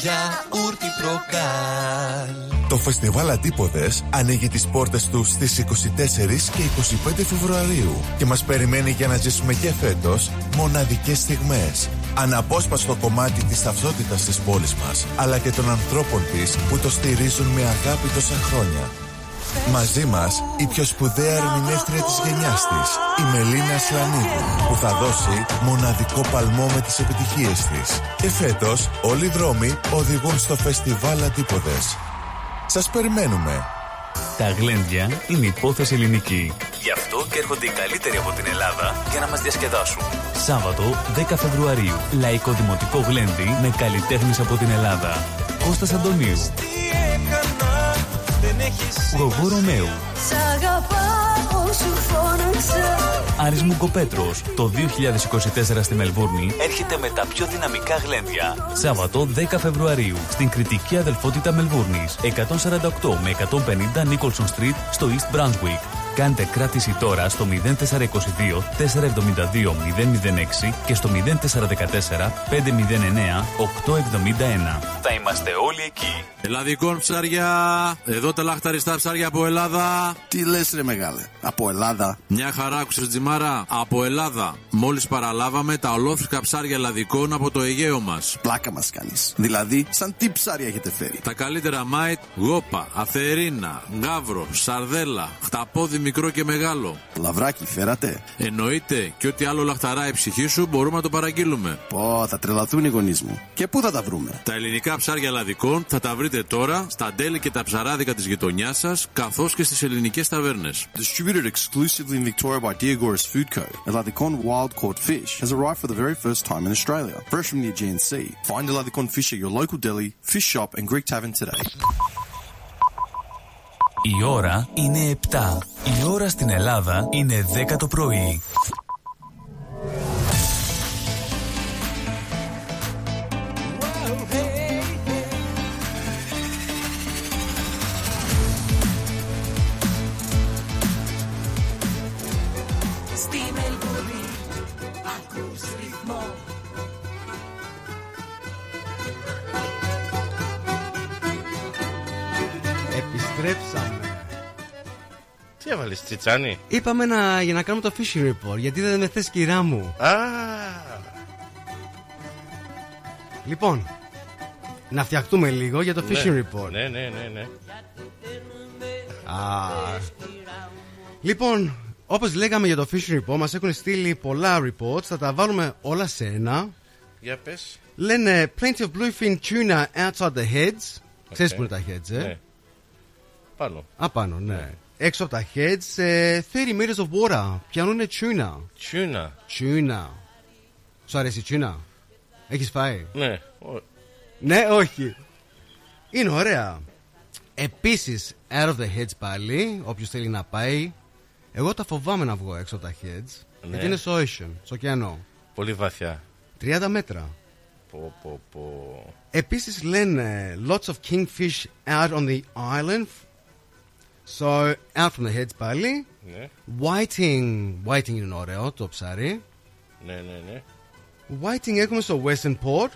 το γιαούρτι προκάλ Το φεστιβάλ Αντίποδες ανοίγει τις πόρτες του στις 24 και 25 Φεβρουαρίου και μας περιμένει για να ζήσουμε και φέτος μοναδικές στιγμές. Αναπόσπαστο κομμάτι της ταυτότητας της πόλης μας, αλλά και των ανθρώπων της που το στηρίζουν με αγάπη τόσα χρόνια. Μαζί μας η πιο σπουδαία ερμηνεύτρια της γενιάς της, η Μελίνα Σλανίδου, που θα δώσει μοναδικό παλμό με τις επιτυχίες της. Και φέτος όλοι οι δρόμοι οδηγούν στο φεστιβάλ Αντίποδες. Σας περιμένουμε. Τα γλέντια είναι υπόθεση ελληνική. Γι' αυτό και έρχονται οι καλύτεροι από την Ελλάδα για να μας διασκεδάσουν. Σάββατο 10 Φεβρουαρίου. Λαϊκό Δημοτικό Γλέντι με καλλιτέχνες από την Ελλάδα. Κώστας Αντωνίου. Γογό Ρωμαίου. Σ' αγαπάω σου φώναξα Άρης Μουγκοπέτρος. Το 2024 στη Μελβούρνη έρχεται με τα πιο δυναμικά γλέντια. Σάββατο 10 Φεβρουαρίου στην κριτική αδελφότητα Μελβούρνης. 148 με 150 Nicholson Street στο East Brunswick. Κάντε κράτηση τώρα στο 0422 472 006 και στο 0414 509 871. Θα είμαστε όλοι εκεί. Ελλαδικών ψάρια. Εδώ τα λαχταριστά ψάρια από Ελλάδα. Τι λες ρε μεγάλε, από Ελλάδα; Μια χαρά άκουσες Τζιμάρα. Από Ελλάδα. Μόλις παραλάβαμε τα ολόφρεσκα ψάρια ελλαδικών από το Αιγαίο μας. Πλάκα μας κάνεις. Δηλαδή, σαν τι ψάρια έχετε φέρει; Τα καλύτερα mate, γόπα, αθερίνα, γάβρο, σαρδέλα, χταπόδι μικρό και μεγάλο. Λαβράκι, φέρατε. Εννοείται και ό,τι άλλο λαχταρά η ψυχή σου μπορούμε να το παραγγείλουμε. Πω, θα τρελαθούν οι γονείς μου. Και πού θα τα βρούμε; Τα ελληνικά ψάρια ελλαδικών θα τα βρείτε τώρα στα ντέλη και τα ψαράδικα της γειτονιάς σας καθώς και στις ελληνικές ταβέρνες. Distributed exclusively in Victoria by Diagoras Food Co. Eladicon wild caught fish has arrived for the very first time in Australia, fresh from the Aegean Sea. Find Eladicon fish at your local deli, fish shop, and Greek tavern today. Η ώρα είναι 7. Η ώρα στην Ελλάδα είναι 10 το πρωί. Τι έβαλε, Τσιτσάνι. Είπαμε να, για να κάνουμε το fishing report, γιατί δεν με θες κυρά μου. Α, Λοιπόν, να φτιαχτούμε λίγο για το ναι. fishing report. Ναι, ναι, ναι, ναι. Α. Λοιπόν, Όπως λέγαμε για το Fishing Report, μας έχουν στείλει πολλά reports. Θα τα βάλουμε όλα σε ένα. Για πες. Λένε plenty of bluefin tuna outside the heads. Ξέρεις που είναι τα heads, ε; Ναι. Πάνω. Απάνω, ναι. Έξω από τα heads, ε, 30 meters of water. Πιανούνε tuna. Tuna. Tuna. Σου αρέσει η tuna? Έχεις φάει; Ναι. Ο- Ναι, όχι. Είναι ωραία. Επίσης, out of the heads πάλι, όποιος θέλει να πάει, εγώ τα φοβάμαι να βγω έξω από τα heads. Ναι. Γιατί είναι στο ocean, στο ωκεανό. Πολύ βαθιά. 30 μέτρα. Πω, πω, πω. Επίσης λένε lots of kingfish out on the island. So, out from the heads πάλι. Ναι. Whiting, whiting είναι ωραίο το ψάρι. Ναι, ναι, ναι. Whiting έχουμε στο Western Port.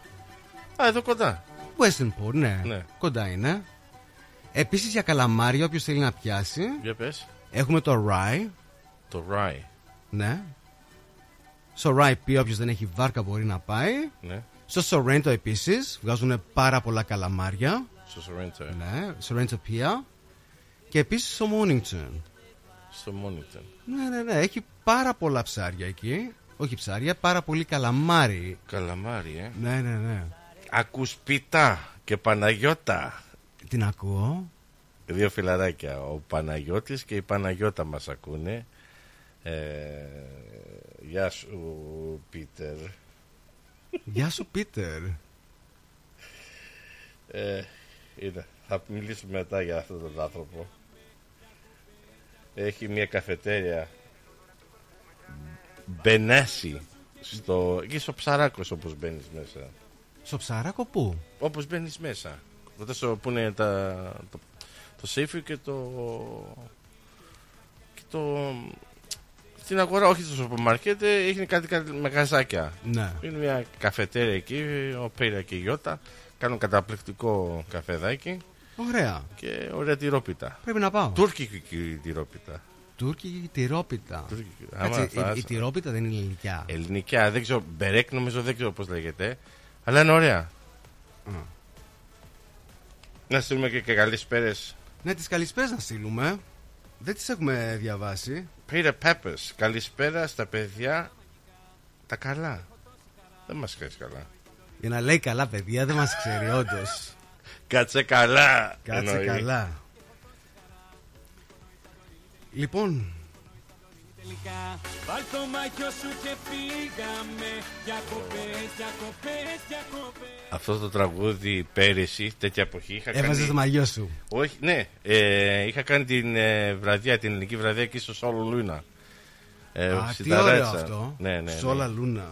Α, εδώ κοντά. Western Port, ναι. Ναι. Κοντά είναι. Επίσης για καλαμάρια, όποιος θέλει να πιάσει. Για πες. Έχουμε το Rye. Το Rye. Ναι. Στο Rye P, όποιος δεν έχει βάρκα μπορεί να πάει. Ναι. Στο Sorrento επίσης, βγάζουν πάρα πολλά καλαμάρια. Στο Sorrento. ε. Ναι, Sorrento Pia. Και επίσης στο Mornington. Στο Monitor. Ναι, ναι, ναι, έχει πάρα πολλά ψάρια εκεί. Όχι ψάρια, πάρα πολύ καλαμάρι. Καλαμάρι, ε. Ναι, ναι, ναι. Ακούς πίτα και Παναγιώτα. Την ακούω. Δύο φιλαράκια. Ο Παναγιώτης και η Παναγιώτα μας ακούνε. Ε, γεια σου, Πίτερ. Γεια σου, Πίτερ. Ε, είναι. Θα μιλήσουμε μετά για αυτόν τον άνθρωπο. Έχει μια καφετέρια Μπενάση στο, εκεί στο Ψαράκος όπως μπαίνεις μέσα. Στο ψαράκο πού; Όπως μπαίνεις μέσα. Τότε στο, που είναι τα, το, το σέιφι και το... Και το... Στην αγορά, όχι στο σούπερ μάρκετ, ε, έχει κάτι, κάτι μαγαζάκια. Ναι. Είναι μια καφετέρια εκεί, ο Πέιρα και η Γιώτα. Κάνουν καταπληκτικό καφεδάκι Ωραία. και ωραία τυρόπιτα. Πρέπει να πάω. Τούρκικη τυρόπιτα. Τούρκικη τυρόπιτα. Τουρκική. Κάτσε, Άμα η, φας- η τυρόπιτα δεν είναι ελληνικιά. Ελληνικά, δεν ξέρω, μπερέκ νομίζω, δεν ξέρω πώς λέγεται. Αλλά είναι ωραία. Να στείλουμε και, και καλησπέρες. Ναι, τις καλησπέρες να στείλουμε. Δεν τις έχουμε διαβάσει. Peter Peppers, καλησπέρα στα παιδιά τα καλά. Δεν μας ξέρεις καλά. Για να λέει καλά παιδιά δεν μας ξέρει όντως. Κάτσε καλά. Κάτσε εννοεί. καλά. Λοιπόν, Τελικά, βάλ το μαγιό σου και φύγαμε Διακοπές, διακοπές, διακοπές Αυτός το τραγούδι πέρυσι, τέτοια εποχή, είχα έβαζες κάνει... το μαγιό σου. Όχι, ναι. Ε, είχα κάνει την ε, βραδιά, την ελληνική βραδιά εκεί στο Σόλο Λούνα. Ε, Α, στην τι ωραίο Ταράτσα. αυτό. Ναι, ναι, ναι. Σόλα Λούνα.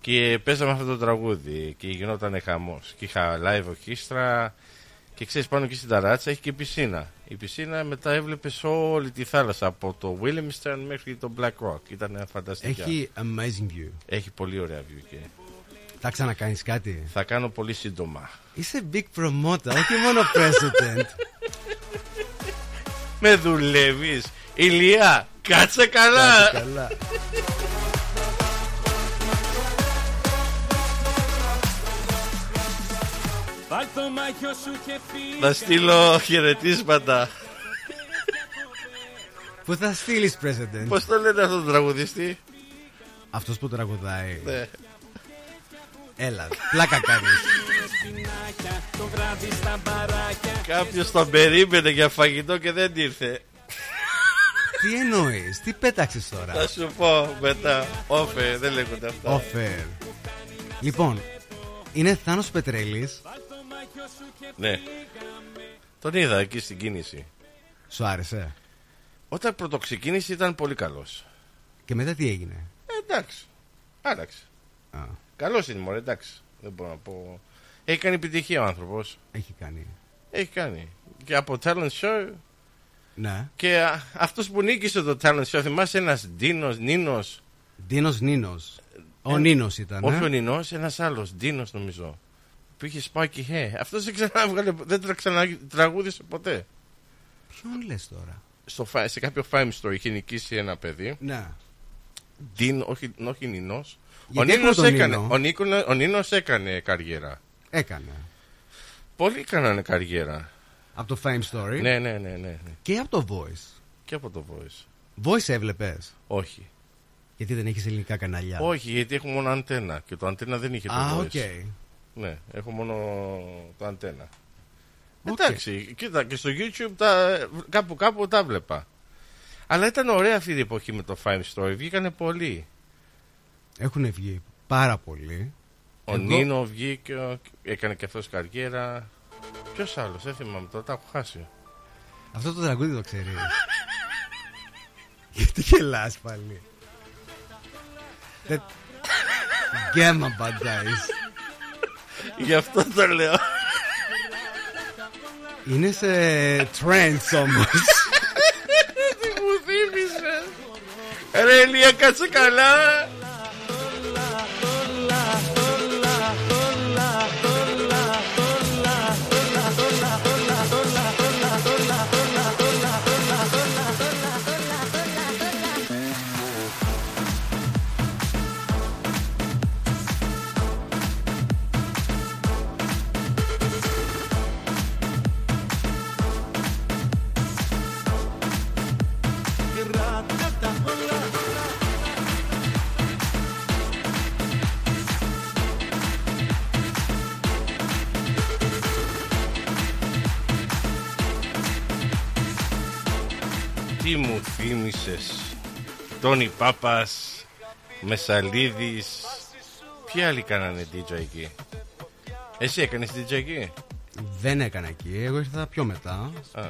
Και παίζαμε αυτό το τραγούδι και γινόταν χαμός. Και είχα live ορχήστρα και ξέρεις πάνω εκεί στην ταράτσα έχει και πισίνα. Η πισίνα μετά έβλεπες όλη τη θάλασσα από το Williamstown μέχρι το Black Rock. Ήταν φανταστικά. Έχει amazing view. Έχει πολύ ωραία view και Θα ξανακάνεις κάτι; θα κάνω πολύ σύντομα. Είσαι big promoter, όχι μόνο president. Με δουλεύεις, Ηλία, κάτσε καλά. Κάτσε καλά. Βάλ το μαγιό σου και φύγαμε Θα στείλω χαιρετίσματα. Πού θα στείλεις president; Πώς το λένε αυτό το τραγουδιστή, Αυτός που τραγουδάει. ναι. Έλα, πλάκα κάνεις. Σπινάκια, το βράδυ στα μπαράκια Κάποιος τον περίμενε για φαγητό και δεν ήρθε. Τι εννοείς, τι πέταξες τώρα; Θα σου πω μετά. Όφε, δεν λέγονται αυτά. Offer. Λοιπόν, είναι Θάνος Πετρέλης. Ναι. Τον είδα εκεί στην κίνηση. Σου άρεσε; Όταν πρωτοξεκίνησε ήταν πολύ καλός. Και μετά τι έγινε; Ε, εντάξει. Άλλαξε. Α, Καλός είναι, μωρέ, εντάξει. Δεν μπορώ να πω. Έχει κάνει επιτυχία ο άνθρωπος. έχει κάνει. Έχει κάνει. Και από talent show. Ναι. Και α, αυτός που νίκησε το talent show, θυμάσαι ένας Ντίνος, Νίνος. Ντίνος Νίνος. Ο Ε, Νίνος ήταν. Όχι ε. ο Νίνος, ένας άλλος, Ντίνος νομίζω. Που είχε σπάκι χέ. Αυτός δεν ξανά δεν τρα- ξανατραγούδισε ποτέ. Ποιον λες τώρα; Στο, φα- σε κάποιο Fame Story είχε νικήσει ένα παιδί. Ναι. Ντίν, όχι, όχι Νινός. Ο Γιατί έχουμε Νίνος, τον έκανε, Νίνο; ο, Νίκολα- ο Νίνος έκανε καριέρα. Έκανε. Πολλοί κάνανε καριέρα. Από το Fame Story; Ναι, ναι, ναι, ναι, ναι. Και από το Voice; Και από το Voice. Voice έβλεπες; Όχι. Γιατί δεν έχεις ελληνικά κανάλια; Όχι, γιατί έχω μόνο αντένα. Και το αντένα δεν είχε το Α, voice. οκ. Ναι, έχω μόνο το αντένα. Εντάξει, κοίτα και στο YouTube τα, κάπου κάπου τα βλέπα. Αλλά ήταν ωραία αυτή η εποχή με το Five Story. Βγήκανε πολλοί. Έχουν βγει πάρα πολλοί. Ο Εγώ- Νίνο βγήκε, ο- έκανε και αυτός καριέρα. Ποιος άλλος, δεν θυμάμαι τώρα, τα έχω χάσει. Αυτό το τραγούδι το ξέρεις. Γιατί γελάς πάλι. Δεν- Γκέμα μπαντάεις. Γι' αυτό το λέω. Είναι σε trends όμως. Τι μου θύμισες. Ρε Ηλία, κάτσε καλά. Μου θύμισες Τόνι Πάπας Μεσαλίδης Ποιοι άλλοι κάνανε DJ εκεί; Εσύ έκανες DJ εκεί; Δεν έκανα εκεί, εγώ ήρθα πιο μετά. Α.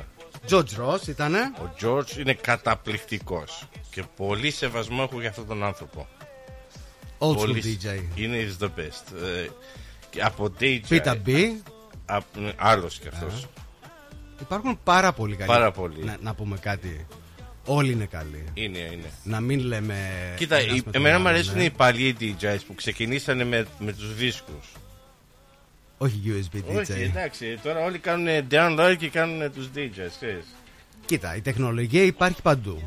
George Ross ήτανε. Ο George είναι καταπληκτικός Και πολύ σεβασμό έχω για αυτόν τον άνθρωπο Old school Πολύ- DJ. Είναι is the best Ε, και Από DJ Peter B. απ- ναι, Άλλος κι αυτός Υπάρχουν πάρα πολύ καλοί. Πάρα πολλοί. Να, να πούμε κάτι. Όλοι είναι καλοί. Είναι, είναι Να μην λέμε. Κοίτα, ένας η- με τον εμένα μου άλλον, αρέσουν ναι. οι παλιοί DJs που ξεκινήσανε με, με τους δίσκους Όχι USB DJ. Όχι, εντάξει, τώρα όλοι κάνουν download και κάνουν τους DJs, ξέρεις. Κοίτα, η τεχνολογία υπάρχει παντού.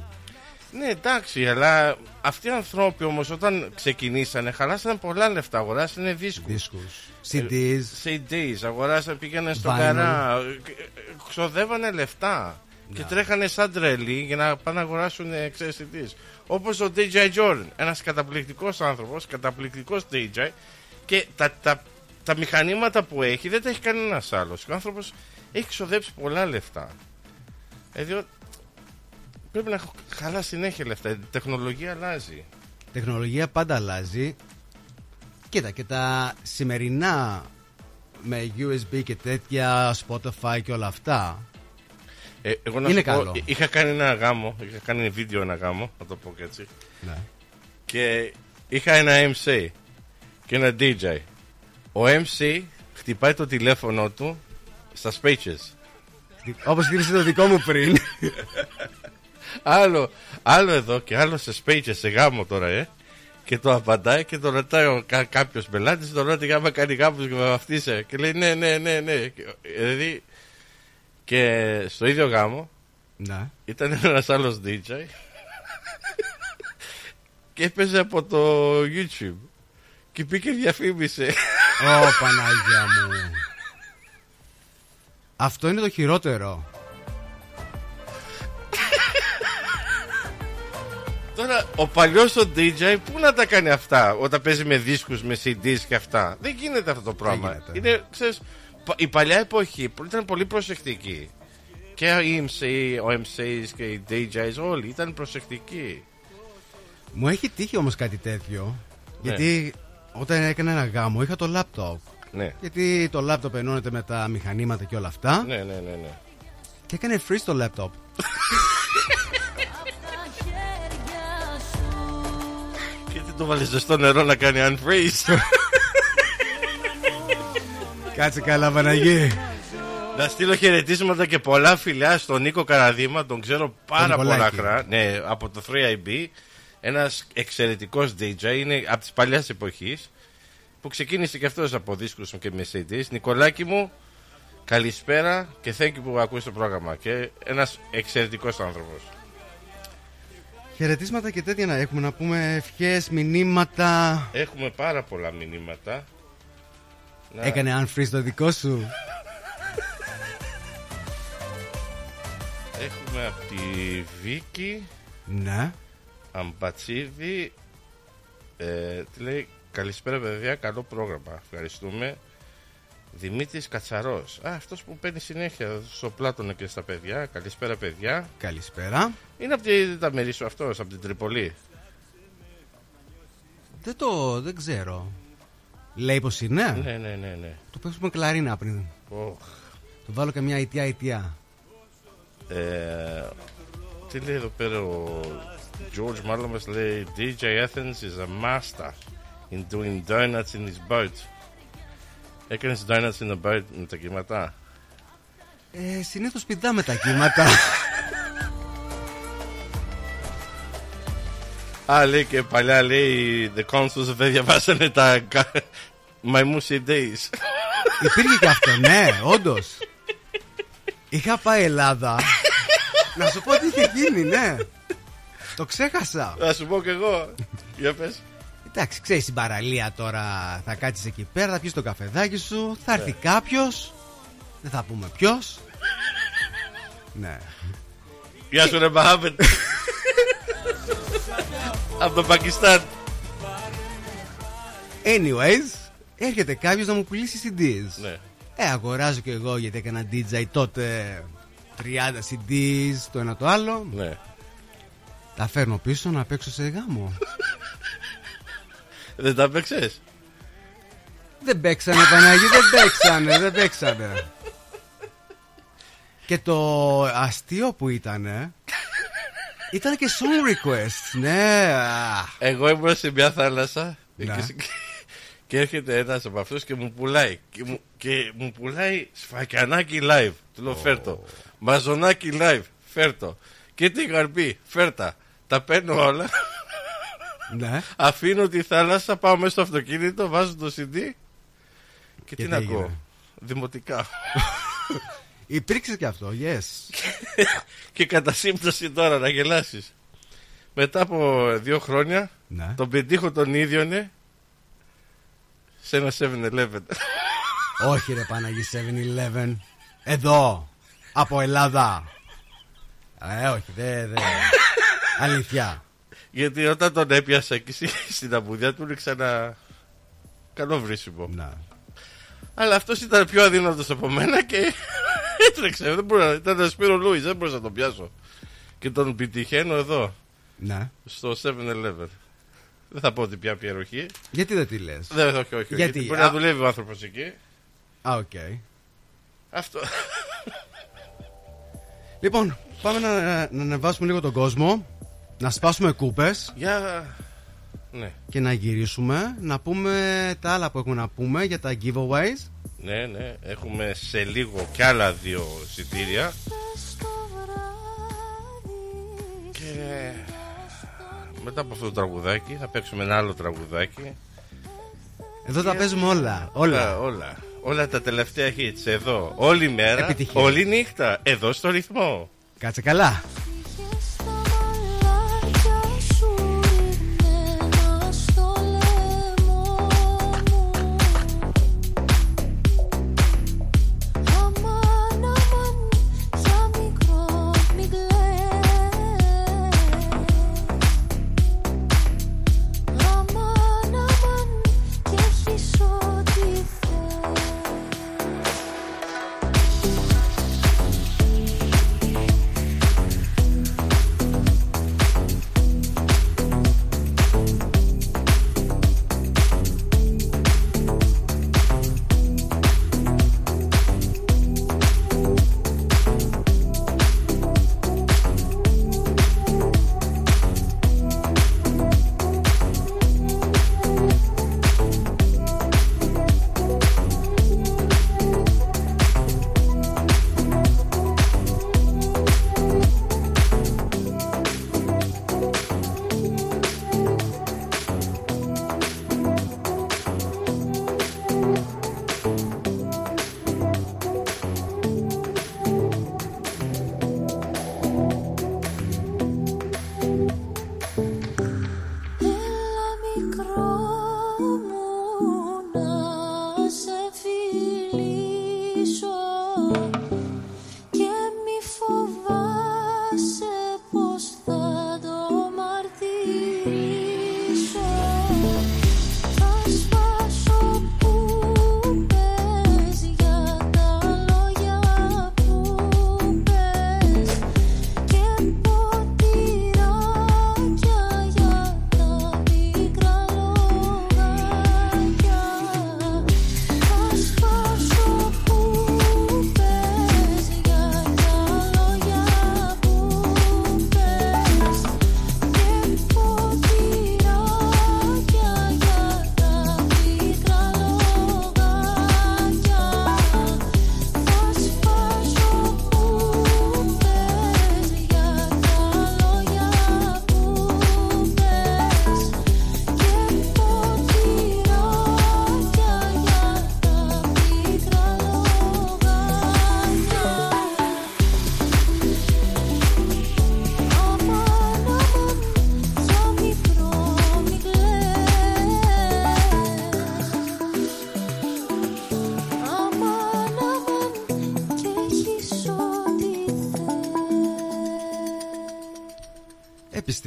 Ναι, εντάξει, αλλά αυτοί οι άνθρωποι όμως όταν ξεκινήσανε χαλάσανε πολλά λεφτά, αγοράσανε δίσκους. Δίσκους. CDs. CDs, αγοράσανε, πήγαιναν στο Vinyl. καρά, ε, ξοδεύανε λεφτά. Και τρέχανε σαν τρελοί για να πάνε να αγοράσουν ε, ξέρεις CDs. Όπως ο DJ Jordan, ένας καταπληκτικός άνθρωπος, καταπληκτικός DJ και τα, τα, τα μηχανήματα που έχει δεν τα έχει κανένας άλλος. Ο άνθρωπος έχει ξοδέψει πολλά λεφτά. Δηλαδή πρέπει να χαλά συνέχεια λεφτά. Η τεχνολογία αλλάζει. Η τεχνολογία πάντα αλλάζει. Κοίτα, και τα σημερινά με USB και τέτοια Spotify και όλα αυτά. Ε, εγώ να Είναι σου πω, καλό. είχα κάνει ένα γάμο, είχα κάνει βίντεο ένα γάμο, να το πω και έτσι. Ναι. Και είχα ένα MC και ένα DJ. Ο MC χτυπάει το τηλέφωνο του στα speeches. Όπως χτύπησε το δικό μου πριν. άλλο, άλλο εδώ και άλλο σε speeches, σε γάμο τώρα, ε. Και το απαντάει και το ρωτάει ο κα, κάποιος πελάτης, το ρωτάει άμα κάνει γάμος και με βαφτίσε. Και λέει ναι, ναι, ναι, ναι. Και, δηλαδή, και στο ίδιο γάμο Ναι. ήταν ένας άλλος DJ και έπαιζε από το YouTube. Και πήγε διαφήμισε. Ω Παναγία μου. Αυτό είναι το χειρότερο. Τώρα ο παλιός ο DJ πού να τα κάνει αυτά όταν παίζει με δίσκους, με CDs και αυτά; Δεν γίνεται αυτό το πράγμα. Είναι, ξέρεις, πα- η παλιά εποχή που ήταν πολύ προσεκτική. Και οι MC, ο MCs και οι DJs όλοι ήταν προσεκτικοί. Μου έχει τύχει όμως κάτι τέτοιο. Ναι. Γιατί όταν έκανα ένα γάμο είχα το λάπτοπ. Ναι. Γιατί το λάπτοπ ενώνεται με τα μηχανήματα και όλα αυτά. Ναι, ναι, ναι, ναι. Και έκανε freeze το λάπτοπ. Και τι το βάλεις στο νερό να κάνει unfreeze; Κάτσε καλά, Παναγί. Να στείλω χαιρετίσματα και πολλά φιλιά στον Νίκο Καραδίμα, τον ξέρω πάρα πολλά Νικολάκη. χρόνια. Ναι, από το 3IB. Ένας εξαιρετικός DJ, είναι από τις παλιάς εποχής. Που ξεκίνησε και αυτός από δίσκους και με CDs. Νικολάκη μου, καλησπέρα και thank you που ακούει το πρόγραμμα. Και ένας εξαιρετικός άνθρωπος. Χαιρετίσματα και τέτοια να έχουμε να πούμε ευχές, μηνύματα. Έχουμε πάρα πολλά μηνύματα. Να- Έκανε unfreeze το δικό σου. Έχουμε από τη Βίκη. Ναι. Αμπατσίδη. Ε, τι λέει, καλησπέρα παιδιά, καλό πρόγραμμα. Ευχαριστούμε. Δημήτρης Κατσαρός. Α, αυτός που παίρνει συνέχεια στο Πλάτωνο και στα παιδιά. Καλησπέρα παιδιά. Καλησπέρα. Είναι από τη, τα μέρη σου αυτός, από την Τρίπολη. Δεν το. δεν ξέρω. Λέει πως είναι. Ναι, ναι, ναι, ναι. Του παίξουμε κλαρίνα πριν. Οχ. Του βάλω και μια αιτία αιτία. Ε, τι λέει εδώ πέρα ο George μάλλον μας λέει DJ Athens is a master in doing donuts in his boat. Έκανες donuts in the boat με τα κύματα; Ε, Συνήθως πηδάμε τα κύματα. Α, λέει και παλιά λέει The consuls δεν διαβάσανε τα κα- My Musi Days. Υπήρχε και αυτό, ναι, όντως. Είχα πάει Ελλάδα. να σου πω τι είχε γίνει, ναι. Το ξέχασα. Θα σου πω κι εγώ. Για πες. Εντάξει, ξέρεις στην παραλία τώρα θα κάτσεις εκεί πέρα, θα πιεις το καφεδάκι σου, θα έρθει Ναι. κάποιος. Δεν θα πούμε ποιος. ναι. Γεια σου ρε Μαχάμετ. Από το Πακιστάν. Anyways, έρχεται κάποιος να μου πουλήσει CDs. Ναι. Ε, αγοράζω και εγώ γιατί έκανα DJ τότε 30 CDs, το ένα το άλλο. Ναι. Τα φέρνω πίσω να παίξω σε γάμο. Δεν τα παίξες; δεν παίξανε Παναγί, δεν παίξανε, δεν παίξανε. Και το αστείο που ήταν ήταν και song request. Ναι. αχ. Εγώ ήμουν σε μια θάλασσα Ναι. και, και έρχεται ένας από αυτούς και μου πουλάει. Και μου, και μου πουλάει σφακιανάκι live. Του λέω φέρτο. Μαζονάκι live. Φέρτο. Και τι καρπί. Φέρτα. Τα παίρνω όλα. Ναι. Αφήνω τη θάλασσα, πάω μέσα στο αυτοκίνητο, βάζω το CD. Και, τι τι να έγινε; ακούω; Δημοτικά. Υπήρξες και αυτό, yes. και κατά σύμπτωση τώρα να γελάσεις. Μετά από δύο χρόνια Ναι. τον πετύχω τον ίδιο ναι, σε ένα 7-Eleven. Όχι ρε Παναγί 7-Eleven. Εδώ. Από Ελλάδα. Ε, όχι, δεν. Δε. Αλήθεια. Γιατί όταν τον έπιασα εκεί στη- στην αμπουδιά του ρίξα ένα καλό βρίσιμο. Να. Αλλά αυτός ήταν πιο αδύνατος από μένα και έτρεξε. Δεν μπορούσα, ήταν ένα Σπύρος Λούις, δεν μπορούσα να τον πιάσω. Και τον πετυχαίνω εδώ, Ναι. στο 7-Eleven. Δεν θα πω ότι ποια περιοχή. Γιατί δεν τη λες; Δεν, όχι, όχι. όχι. Γιατί; Γιατί μπορεί Α- να δουλεύει ο άνθρωπος εκεί. Α, οκ. Αυτό. Λοιπόν, πάμε να, να ανεβάσουμε λίγο τον κόσμο. Να σπάσουμε κούπες Για... Ναι, και να γυρίσουμε. Να πούμε τα άλλα που έχουμε να πούμε για τα giveaways. ναι, ναι. Έχουμε σε λίγο κι άλλα δύο εισιτήρια. Και μετά από αυτό το τραγουδάκι θα παίξουμε ένα άλλο τραγουδάκι. Εδώ τα παίζουμε όλα. Όλα. όλα. Όλα τα τελευταία hits εδώ. Όλη μέρα, Επιτυχία. όλη νύχτα. Εδώ στο ρυθμό. Κάτσε καλά.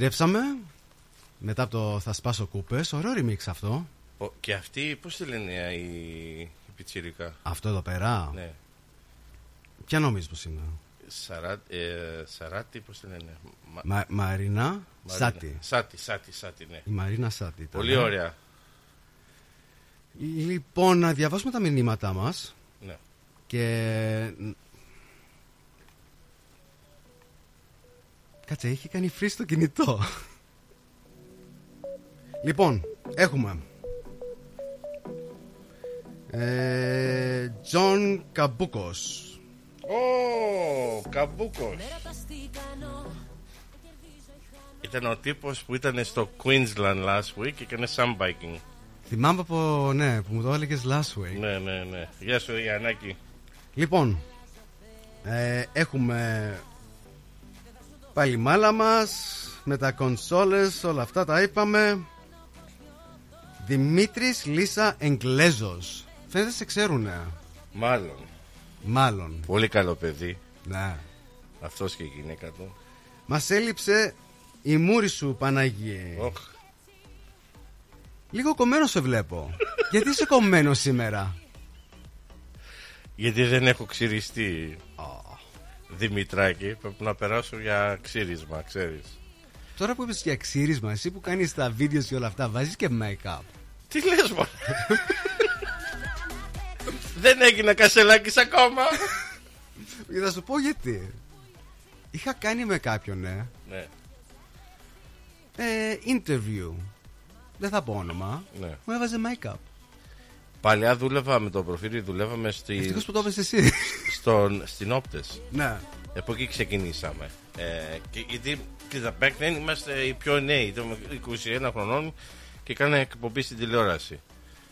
Επιστρέψαμε μετά από το Θα σπάσω κούπες. Ωραίο remix αυτό. Ο- Και αυτή, πώς τη λένε η, η πιτσιρικά. Αυτό εδώ πέρα. Ναι. Ποια νομίζεις πως είναι; Σαρά, ε, σαράτη, πώς τη λένε; Μα- Μα, Μαρίνα Μαρίνα. Σάτι. Σάτι, Σάτι, Σάτι, ναι. Η Μαρίνα Σάτι. ήταν, Πολύ ε. ωραία. Λοιπόν, να διαβάσουμε τα μηνύματά μας. Ναι. Και... Κάτσε, έχει κάνει freeze το κινητό. λοιπόν, έχουμε... Ε, Τζον Καμπούκος. Ω, Καμπούκος. Ήταν ο τύπος που ήταν στο Queensland last week και έκανε sunbaking. Θυμάμαι από, ναι, που μου το έλεγες last week. Ναι, ναι, ναι. Γεια σου, Ιαννάκη. Λοιπόν, ε, έχουμε πάλι μάλα μας με τα κονσόλες, όλα αυτά τα είπαμε. Δημήτρης Λίσα Εγκλέζος. Φαίνεται σε ξέρουνε. Μάλλον. Μάλλον. Πολύ καλό παιδί. Ναι. Αυτός και η γυναίκα του. Μας έλειψε η μούρη σου Παναγίε. Οχ. Λίγο κομμένο σε βλέπω. Γιατί είσαι κομμένος σήμερα; Γιατί δεν έχω ξυριστεί. Δημητράκη, πρέπει να περάσω για ξύρισμα, ξέρεις. Τώρα που είπες για ξύρισμα, εσύ που κάνεις τα βίντεος και όλα αυτά, βάζεις και make-up. Τι λες μωρέ; Δεν έγινα κασελάκης ακόμα Θα σου πω γιατί. Είχα κάνει με κάποιον, ναι. Ναι, Ε, interview. Δεν θα πω όνομα. ναι. Μου έβαζε make-up. Παλιά δούλευα με το προφίλ, δουλεύαμε στη... Ευτυχώς που το έπαιζε εσύ. στον, στην Όπτες. Ναι. Από εκεί ξεκινήσαμε. Ε, και, γιατί κοίτα, back then είμαστε οι πιο νέοι, ήταν 21 χρονών και κάναμε εκπομπή στην τηλεόραση.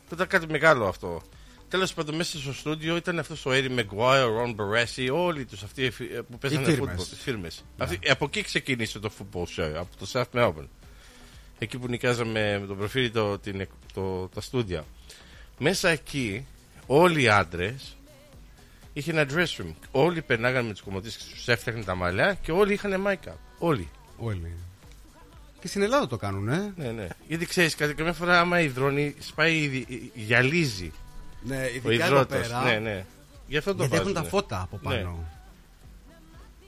Τότε ήταν κάτι μεγάλο αυτό. Τέλος πάντων, μέσα στο στούντιο ήταν αυτός ο Eddie Maguire, ο Ron Barassi, όλοι τους αυτοί ε, που παίζανε φίρμες. football, τις φίρμες. Αυτοί- από εκεί ξεκίνησε το football show, από το South Melbourne. Εκεί που νοικιάζαμε με τον προφίλ το, την, το, τα στούντια. Μέσα εκεί, όλοι οι άντρες είχε ένα dress room. Όλοι περνάγανε με του κομμωτέ και τους έφτιαχνε τα μαλλιά και όλοι είχαν make-up. Όλοι. Όλοι. Και στην Ελλάδα το κάνουν, ε. Ναι, ναι. Γιατί ξέρεις, καμιά φορά άμα υδρώνει, σπάει, η- γυαλίζει. Ναι, ο ειδικά εδώ υδρότας. πέρα. Ναι, ναι. Γι' αυτό το Γιατί έχουν βάζουνε. τα φώτα από πάνω. Ναι.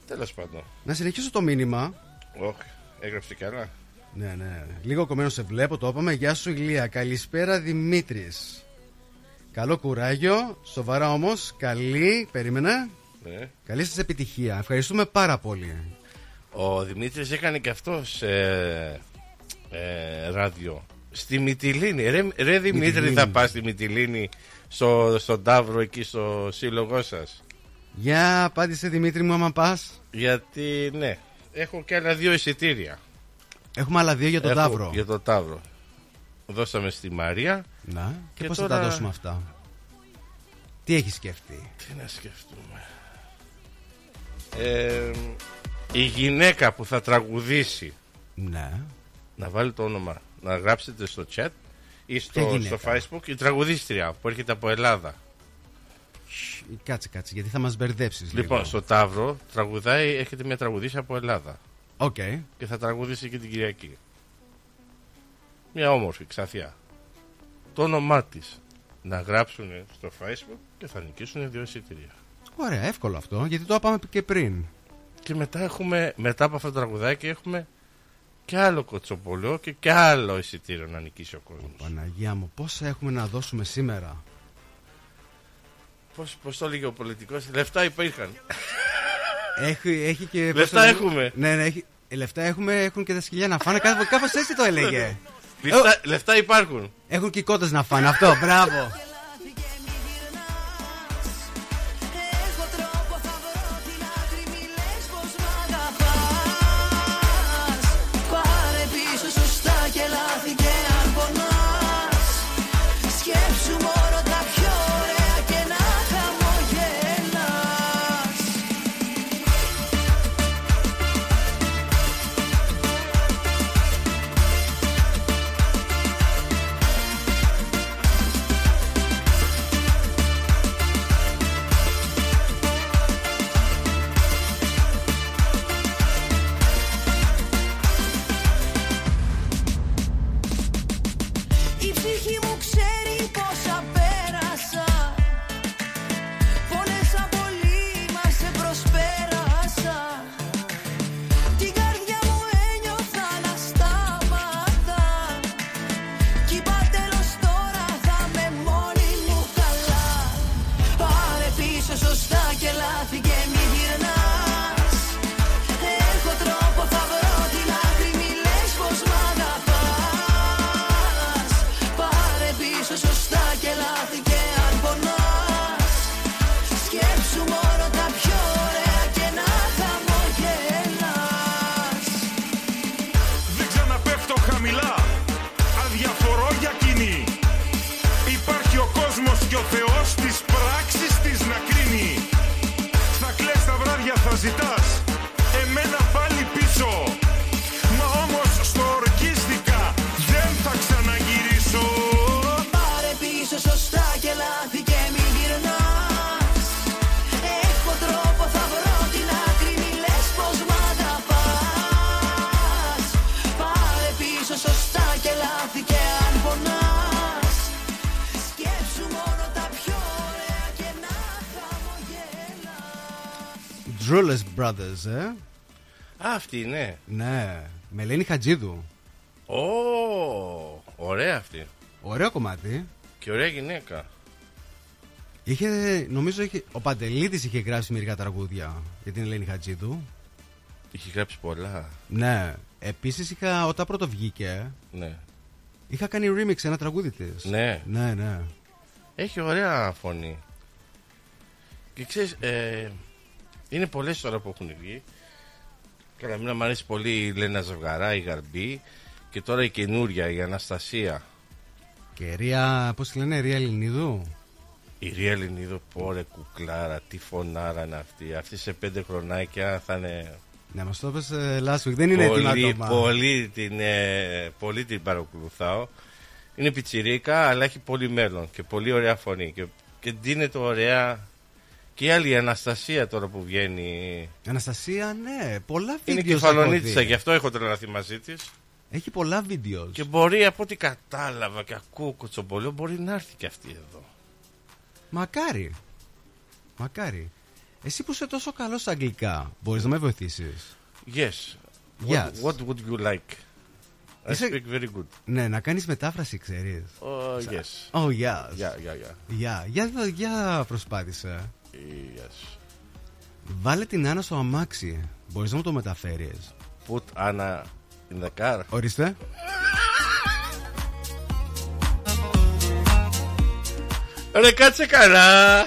Τέλος πάντων. Να συνεχίσω το μήνυμα. Όχι, έγραψε κι άλλα. Ναι, ναι. Λίγο κομμένο σε βλέπω, το είπαμε. Γεια σου, Ηλία. Καλησπέρα, Δημήτρης. Καλό κουράγιο. Σοβαρά όμως. Καλή. Περίμενε. Ναι. Καλή σας επιτυχία. Ευχαριστούμε πάρα πολύ. Ο Δημήτρης έκανε και αυτός ε, ε, ράδιο στη Μυτιλίνη. Ρε, ρε Δημήτρη Μυτιλίνη. θα πας στη Μυτιλίνη στο, στον Ταύρο εκεί στο σύλλογό σας; Για απάντησε Δημήτρη μου, άμα πας. Γιατί ναι, έχω και άλλα δύο εισιτήρια. Έχουμε άλλα δύο για τον Έχω Ταύρο. Για τον Ταύρο. Δώσαμε στη Μαρία. Να. Και, Και πώς τώρα- θα τα δώσουμε αυτά; Τι έχεις σκεφτεί; Τι να σκεφτούμε. Ε, η γυναίκα που θα τραγουδήσει Ναι. να βάλει το όνομα, να γράψετε στο chat ή Ποια στο, γυναίκα; στο facebook η τραγουδίστρια που έρχεται από Ελλάδα. Κάτσε, κάτσε, γιατί θα μας μπερδέψεις. Λοιπόν, στο Ταύρο τραγουδάει, έρχεται μια τραγουδίστρια από Ελλάδα. Οκέι. Και θα τραγουδήσει και την Κυριακή. Μια όμορφη, ξανθιά. Το όνομά της να γράψουν στο facebook και θα νικήσουν δύο εισιτήρια. Ωραία, εύκολο αυτό, γιατί το είπαμε και πριν. Και μετά έχουμε, μετά από αυτό το τραγουδάκι έχουμε και άλλο κουτσομπολιό και και άλλο εισιτήριο να νικήσει ο κόσμος. Παναγία μου, πόσα έχουμε να δώσουμε σήμερα; Πώς, πώς το έλεγε ο πολιτικός, λεφτά υπήρχαν. Έχει, έχει και. Λεφτά πώς το λένε- έχουμε. Ναι, ναι, έχει, ε, λεφτά έχουμε, έχουν και τα σκυλιά να φάνε. Κάπως έτσι το έλεγε. λεφτά, λεφτά υπάρχουν. Έχουν και οι κότες να φάνε αυτό, μπράβο. Drulles Brothers, ε. Α, αυτή είναι. Ναι, με Ελένη Χατζίδου. Ω, ωραία αυτή. Ωραίο κομμάτι. Και ωραία γυναίκα. Είχε, νομίζω είχε, ο Παντελίδης είχε γράψει μερικά τραγούδια για την Ελένη Χατζίδου. Είχε γράψει πολλά. Ναι. Επίσης είχα, όταν πρώτο βγήκε, Ναι. είχα κάνει remix ένα τραγούδι της. Ναι. Ναι, ναι. Έχει ωραία φωνή. Και ξέρεις, ε, είναι πολλές τώρα που έχουν βγει. Καλά, μην μου αρέσει πολύ η Λένα Ζευγαρά, η Γαρμπή. Και τώρα η καινούρια, η Αναστασία. Και Ρία, πώς τη λένε, Ρία Ελληνίδου; Η Ρία Ελληνίδου, πόρε κουκλάρα, τι φωνάρα είναι αυτή. Αυτή σε πέντε χρονάκια θα είναι. Ναι, μας το είπες ε, last week, δεν είναι έτοιμα πολύ, ακόμα. πολύ, την, ε, πολύ την παρακολουθάω. Είναι πιτσιρίκα, αλλά έχει πολύ μέλλον και πολύ ωραία φωνή. Και, και δίνεται ωραία. Και η άλλη η Αναστασία τώρα που βγαίνει. Η Αναστασία, ναι, πολλά Είναι βίντεος. κεφαλονίτησα, γι' αυτό έχω τρελαθεί μαζί της. Έχει πολλά βίντεος. Και μπορεί από ό,τι κατάλαβα και ακούω κοτσομπολιό, μπορεί να έρθει και αυτή εδώ. Μακάρι. Μακάρι. Εσύ που είσαι τόσο καλός στα αγγλικά, μπορείς να με βοηθήσεις; Yes. Yes. What, what would you like? I Είσαι- speak very good. Ναι, να κάνεις μετάφραση, ξέρεις. Oh, yes. Oh, yes. Yeah, yeah, yeah. Για, για, για προσπάθησε. Yes. Βάλε την Άννα στο αμάξι. Μπορείς να μου το μεταφέρεις. Put Anna in the car. Ορίστε. Ρε κάτσε καλά.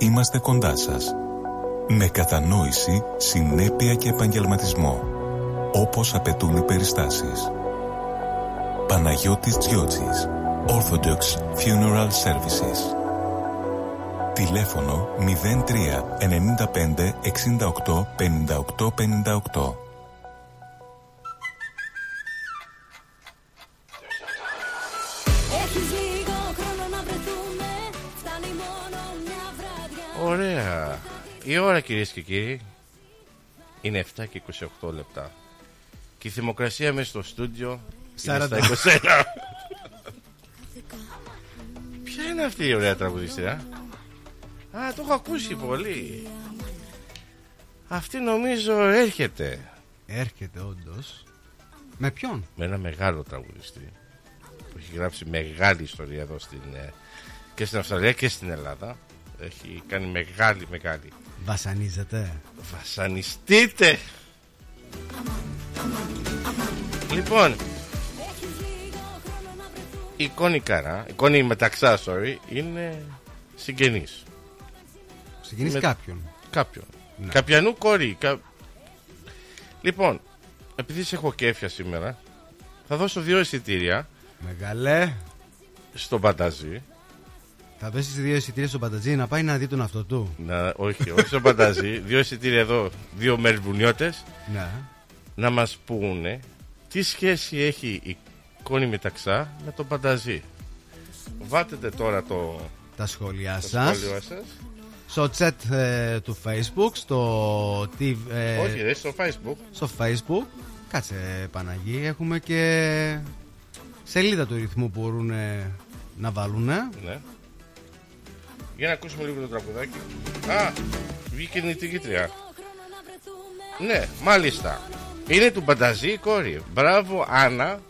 είμαστε κοντά σας. Με κατανόηση, συνέπεια και επαγγελματισμό. Όπως απαιτούν οι περιστάσεις. Παναγιώτης Τζιότσης. Orthodox Funeral Services. Τηλέφωνο 03 95 68 58 58. Ωραία. Η ώρα κυρίες και κύριοι είναι 7 και 28 λεπτά. Και η θερμοκρασία μέσα στο στούντιο είναι 40. στα 21. Ποια είναι αυτή η ωραία τραγουδίστρια. Α, το έχω ακούσει πολύ. Αυτή νομίζω έρχεται. Έρχεται όντως. Με ποιον; Με ένα μεγάλο τραγουδιστή που έχει γράψει μεγάλη ιστορία εδώ στην, ε, και στην Αυστραλία και στην Ελλάδα. Έχει κάνει μεγάλη μεγάλη. Βασανίζεται. Βασανιστείτε! Λοιπόν, η Κόνη Καρά, η Κόνη Μεταξά, sorry, είναι συγγενής. Συγγενής Με- κάποιον. Κάποιον. Ναι. Καπιανού κόρη. Κα... Λοιπόν, επειδή σε έχω κέφια σήμερα, θα δώσω δύο εισιτήρια Μεγαλέ. στον Πανταζή. Θα δώσεις δύο εισιτήρια στον Παντατζή να πάει να δει τον αυτό του; Να, όχι, όχι στον Πανταζή. δύο εισιτήρια εδώ, δύο μελβουνιώτες. Ναι. να μας πούνε τι σχέση έχει η Κόνη Μεταξά με τον Πανταζή. Βάτετε τώρα το, Τα σχόλιά το σας. σχόλιο σας. Στο chat ε, του Facebook, στο TV, ε, Όχι, ρε, στο Facebook. στο Facebook. Κάτσε Παναγί, έχουμε και σελίδα του ρυθμού που μπορούν ε, να βάλουν. Ναι. Για να ακούσουμε λίγο το τραγουδάκι. Α, βγήκε η νητικήτρια. Ναι, μάλιστα. Είναι του Πανταζή η κόρη. Μπράβο, Άννα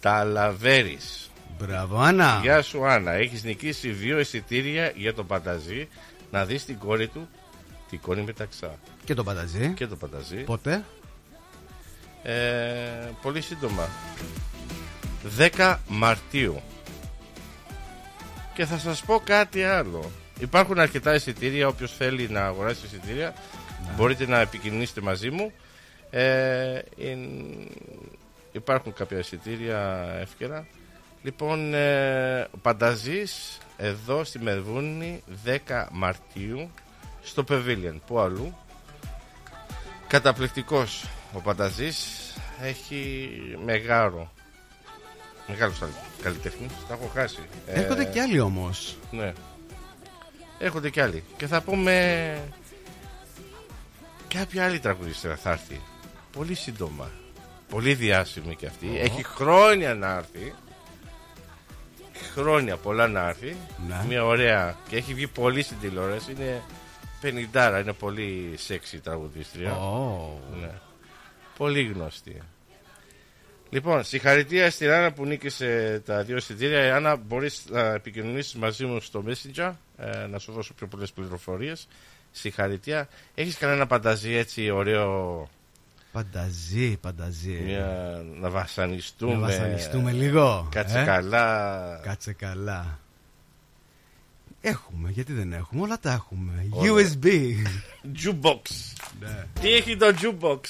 Ταλαβέρης. Μπράβο, Άννα. Γεια σου, Άννα. Έχεις νικήσει δύο εισιτήρια για τον Πανταζή να δεις την κόρη του, την κόρη μεταξά. Και τον Πανταζή. Και τον Πανταζή. Πότε; Ε, πολύ σύντομα. 10 Μαρτίου. Και θα σας πω κάτι άλλο. Υπάρχουν αρκετά εισιτήρια. Όποιος θέλει να αγοράσει εισιτήρια, μπορείτε να επικοινωνήσετε μαζί μου. Ε, εν- υπάρχουν κάποια εισιτήρια εύκαιρα. Λοιπόν, ε, ο Πανταζής εδώ στη Μελβούρνη 10 Μαρτίου στο Pavilion. Πού αλλού. Καταπληκτικός ο Πανταζής. Έχει μεγάλο. Μεγάλος καλλιτέχνης. Τα έχω χάσει. Έρχονται Ε, κι άλλοι όμως. Ναι. Έρχονται κι άλλοι. Και θα πούμε. Κάποια άλλη τραγουδίστρια θα έρθει. Πολύ σύντομα. Πολύ διάσημη κι αυτή. Ω. Έχει χρόνια να έρθει. Χρόνια πολλά να έρθει. Ναι. Μια ωραία. Και έχει βγει πολύ στην τηλεόραση. Είναι 50, είναι πολύ σεξι τραγουδίστρια. Ω. Ναι. Πολύ γνωστή. Λοιπόν, συγχαρητήρια στην Άννα που νίκησε τα δύο εισιτήρια. Άννα, μπορείς να επικοινωνήσεις μαζί μου στο Messenger, ε, να σου δώσω πιο πολλές πληροφορίες. Συγχαρητήρια. Έχεις κανένα πανταζή έτσι ωραίο; Πανταζή, πανταζή. μια, να βασανιστούμε. Να βασανιστούμε λίγο. Κάτσε ε; καλά. Κάτσε καλά. Έχουμε, γιατί δεν έχουμε, όλα τα έχουμε. Όλα. USB. Jukebox. Ναι. Τι έχει το jukebox;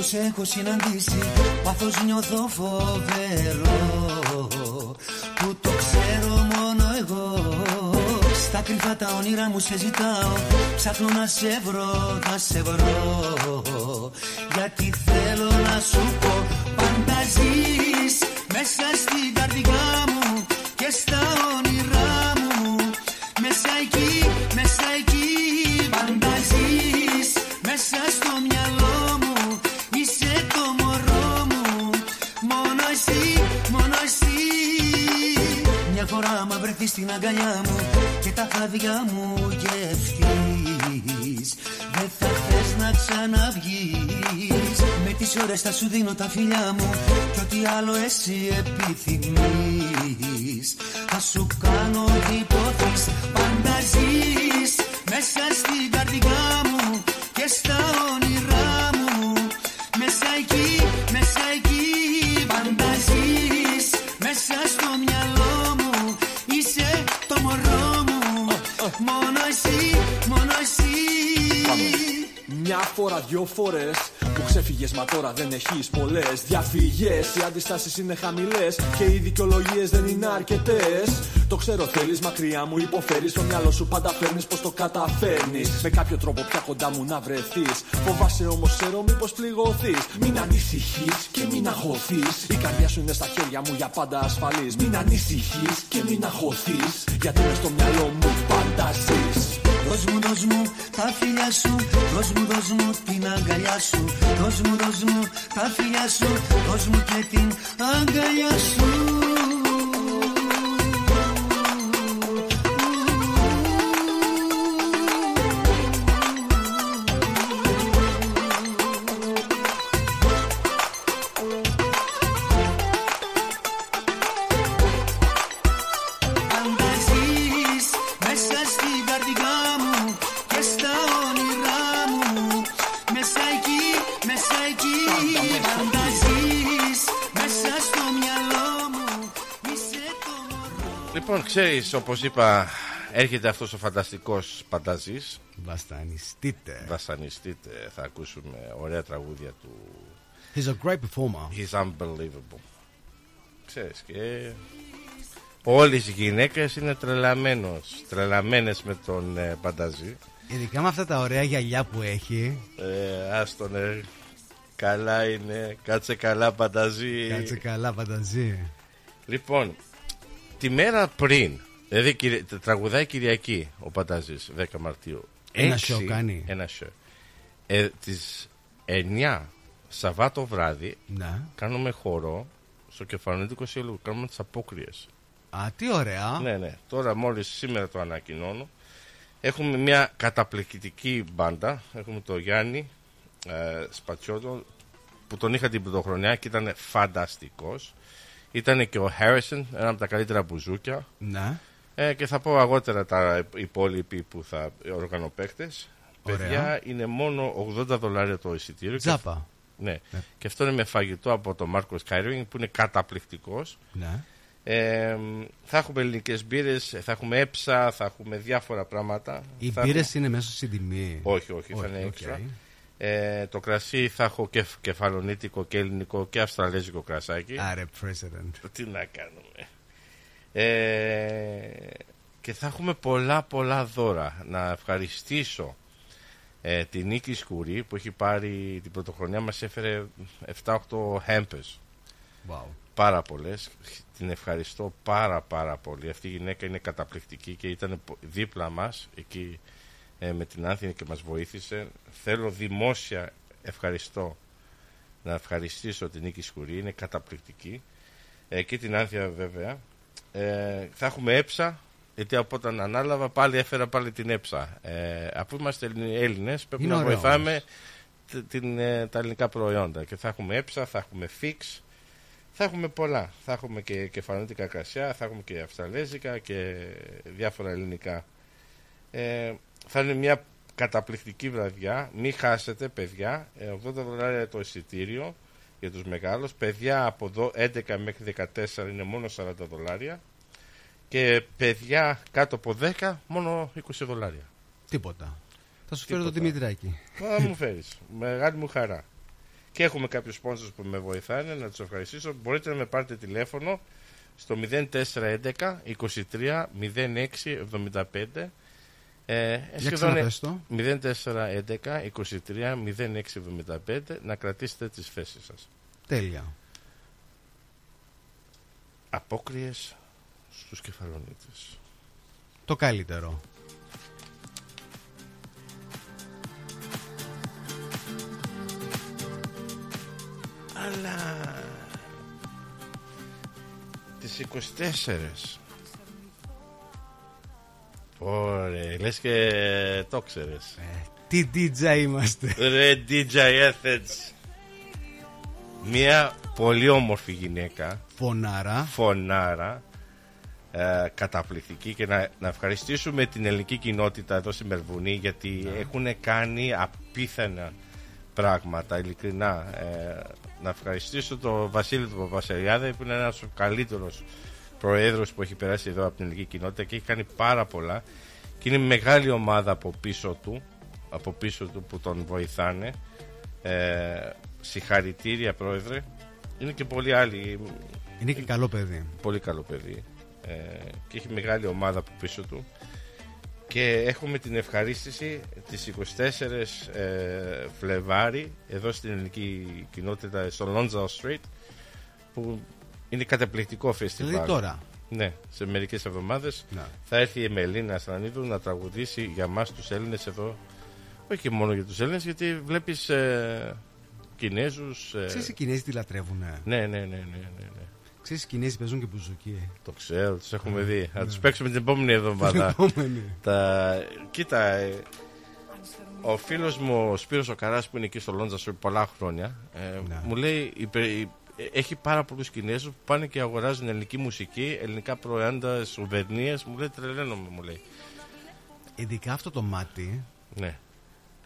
Από τότε που σε έχω συναντήσει Πάθος νιώθω φοβερό. Που το ξέρω μόνο εγώ. Στα κρυφά τα όνειρα μου σε ζητάω Ψάχνω να σε βρω, να σε βρω. Γιατί θέλω να σου πω Πάντα ζεις μέσα στην καρδιά μου Και στα όνειρά μου Μέσα εκεί, μέσα εκεί Πάντα ζεις μέσα στο φορά μα βρεθείς στην αγκαλιά μου Και τα χάδια μου γευτείς Δεν θα θες να ξαναβγείς. Με τις ώρες θα σου δίνω τα φιλιά μου Κι ό,τι άλλο εσύ επιθυμείς. Θα σου κάνω ό,τι υποθείς Πάντα ζεις μέσα στην καρδιά μου Και στα όνειρά μου. Μέσα εκεί, μέσα εκεί Πάντα ζεις μέσα στο μυαλό Μόνο εσύ, μόνο εσύ Μια φορά, δυο φορές που ξέφυγε, μα τώρα δεν έχεις πολλές διαφυγές. Οι αντιστάσεις είναι χαμηλές και οι δικαιολογίες δεν είναι αρκετές. Το ξέρω, θέλεις μακριά μου, υποφέρεις. Στο μυαλό σου πάντα φέρνεις πως το καταφέρνεις. Με κάποιο τρόπο πια κοντά μου να βρεθείς. Φοβάσαι όμως, ξέρω μήπως πληγωθείς. Μην ανησυχείς και μην αγχωθείς. Η καρδιά σου είναι στα χέρια μου για πάντα ασφαλής. Μην ανησυχείς και μην αγχωθείς. Γιατί μες στο μυαλό μου πάντα ζει. Δώσ' μου, δώσ' μου τα φιλιά σου. Δώσ' μου, δώσ' μου την αγκαλιά σου. Δώσ' μου, δώσ' μου τα φιλιά σου. Δώσ' μου και την αγκαλιά σου Λοιπόν, ξέρεις, όπως είπα, έρχεται αυτός ο φανταστικός πανταζής. Βασανιστείτε. Βασανιστείτε. Θα ακούσουμε ωραία τραγούδια του. He's a great performer. He's unbelievable. Ξέρεις και όλες οι γυναίκες είναι τρελαμένος, τρελαμένες με τον ε, Πανταζή. Ειδικά με αυτά τα ωραία γυαλιά που έχει. Ε, άστον ε, καλά είναι, κάτσε καλά Πανταζή. Κάτσε καλά, φανταζή. Λοιπόν, τη μέρα πριν, δηλαδή κυρι- τραγουδάει Κυριακή ο Πανταζής, 10 Μαρτίου. Ένα Έξι- show κάνει. Ένα show. Ε, τις 9 Σαββάτο βράδυ Ναι. κάνουμε χώρο στο κεφαλονίτικο σύλλογο, κάνουμε τις απόκριες. Α, τι ωραία. Ναι, ναι. Τώρα μόλις σήμερα το ανακοινώνω. Έχουμε μια καταπληκτική μπάντα. Έχουμε τον Γιάννη ε, Σπατσιώτο που τον είχα την πρωτοχρονιά και ήταν φανταστικός. Ήταν και ο Harrison, ένα από τα καλύτερα μπουζούκια. Ναι. Ε, και θα πω αργότερα τα υπόλοιποι που θα οργανοπαίκτες. Ωραία. Παιδιά, είναι μόνο 80 δολάρια το εισιτήριο. Και- Τζάπα. Ναι. Και αυτό είναι με φαγητό από τον Μάρκο Σκάιρινγκ που είναι καταπληκτικός. Ναι. Ε, θα έχουμε ελληνικές μπύρες, θα έχουμε έψα, θα έχουμε διάφορα πράγματα. Οι Θα μπύρες έχουμε- είναι μέσα στην τιμή. όχι, όχι, θα Όχι, είναι οκέι. έξτρα. Ε, το κρασί θα έχω και κεφαλονίτικο και ελληνικό και αυστραλέζικο κρασάκι. Άρε, president. Τι να κάνουμε. Ε, και θα έχουμε πολλά πολλά δώρα. Να ευχαριστήσω ε, την Νίκη Σκουρή που έχει πάρει την πρωτοχρονιά μας έφερε 7-8 hampers. Wow. Πάρα πολλές. Την ευχαριστώ πάρα πάρα πολύ. Αυτή η γυναίκα είναι καταπληκτική και ήταν πο- δίπλα μας εκεί ε, με την Άνθινη και μας βοήθησε. Θέλω δημόσια ευχαριστώ να ευχαριστήσω την Νίκη Σκουρή, είναι καταπληκτική. Ε, και την Άνθια βέβαια. Ε, θα έχουμε έψα, γιατί από όταν ανάλαβα πάλι έφερα πάλι την έψα. Ε, αφού είμαστε Έλλην- Έλληνες πρέπει Είναι να ωραίος βοηθάμε όμως. т- την, ε, τα ελληνικά προϊόντα. Και θα έχουμε έψα, θα έχουμε φίξ, θα έχουμε πολλά. Θα έχουμε και κεφαλονίτικα κρασιά, θα έχουμε και αυστραλέζικα και διάφορα ελληνικά. Ε, θα είναι μια καταπληκτική βραδιά. Μην χάσετε, παιδιά. Ε, 80 δολάρια το εισιτήριο για τους μεγάλους. Παιδιά από εδώ 11 μέχρι 14 είναι μόνο 40 δολάρια. Και παιδιά κάτω από 10 μόνο 20 δολάρια. Τίποτα. Θα σου φέρω το Τίποτα. Δημητράκη. Θα μου φέρεις. Μεγάλη μου χαρά. Και έχουμε κάποιους sponsors που με βοηθάνε να τους ευχαριστήσω. Μπορείτε να με πάρετε τηλέφωνο στο 0411 23 06 75 ε, σχεδόν ξαναπες το. 0411 23 06 75 να κρατήσετε τις θέσεις σας. Τέλεια. Απόκριες στους κεφαλονίτες. Το καλύτερο. Αλλά τις 24 Ωραία, λες και το ξέρεις. Τι DJ είμαστε. Ρε DJ Athens. Μια πολύ όμορφη γυναίκα. Φωνάρα. Φωνάρα. Ε, Καταπληκτική Και να, να ευχαριστήσουμε την ελληνική κοινότητα εδώ στη Μελβουνή Γιατί έχουν κάνει απίθανα πράγματα Ειλικρινά. Ε, Να ευχαριστήσω τον Βασίλη του Παπασεριάδη Που είναι ένας από τους καλύτερος προέδρος που έχει περάσει εδώ από την ελληνική κοινότητα Και έχει κάνει πάρα πολλά Και είναι μεγάλη ομάδα από πίσω του από πίσω του που τον βοηθάνε. Ε, συγχαρητήρια πρόεδρε. Είναι και πολλοί άλλοι. Είναι και καλό παιδί. Πολύ καλό παιδί. Ε, και έχει μεγάλη ομάδα από πίσω του. Και έχουμε την ευχαρίστηση τις 24 ε, Φλεβάρι εδώ στην ελληνική κοινότητα στο Lonza Street που είναι καταπληκτικό φεστιβάλ. Δηλαδή τώρα. Ναι, σε μερικές εβδομάδες Ναι. θα έρθει η Μελίνα Αστρανίδου να τραγουδήσει για μας τους Έλληνες εδώ όχι και μόνο για τους Έλληνες γιατί βλέπεις ε, Κινέζους ε, Ξέρεις οι Κινέζοι τι λατρεύουνε; ναι, ναι, ναι, ναι, ναι, ναι. Ξέρεις οι Κινέζοι παίζουν και μπουζουκί. Το ξέρω, τους έχουμε δει. Θα ναι. τους παίξουμε την επόμενη εβδομάδα. Την επόμενη. Τα... Κοίτα, ε, ο φίλος μου ο Σπύρος ο Καράς που είναι εκεί στο Λόντζα σου πολλά χρόνια ε, Ναι. μου λέει υπε- ε, έχει πάρα πολλούς Κινέζους που πάνε και αγοράζουν ελληνική μουσική, ελληνικά προϊόντα, σουβερνίες μου λέει τρελαίνομαι μου λέει. Ειδικά αυτό το μάτι. Ναι.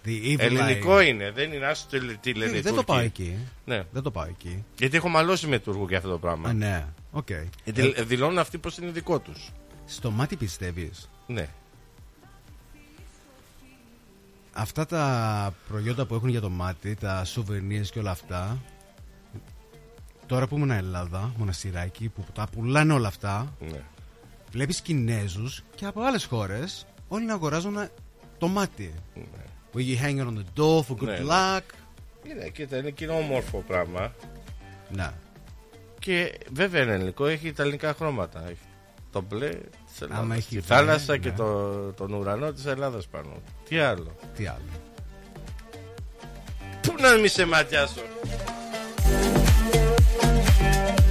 The evil Ελληνικό eye. είναι, δεν είναι άσο τι, τι λένε οι Ε, Δεν το Τούρκοι. πάω εκεί. Ναι. Δεν το πάω εκεί. Γιατί έχω μαλώσει με Τούρκο για αυτό το πράγμα. Α, ναι. Οκέι. Γιατί Ε, δηλώνουν αυτοί πως είναι δικό τους. Στο μάτι πιστεύεις; Ναι. Αυτά τα προϊόντα που έχουν για το μάτι, τα souvenirs και όλα αυτά. Τώρα που ήμουν Ελλάδα, μοναστηράκι, που τα πουλάνε όλα αυτά. Ναι. Βλέπεις Κινέζους και από άλλες χώρες όλοι να αγοράζουν το μάτι. Where you hang it on the door for good Ναι, ναι. luck. Είναι, κοίτα, είναι κοινό όμορφο πράγμα. Να. Και βέβαια είναι ελληνικό, έχει τα ελληνικά χρώματα. Έχει το μπλε της Άμα Ελλάδας, έχει τη μπλε, θάλασσα και ναι. το, τον ουρανό της Ελλάδας πάνω. Τι άλλο; Τι άλλο; Πού να μη σε ματιάσω; Για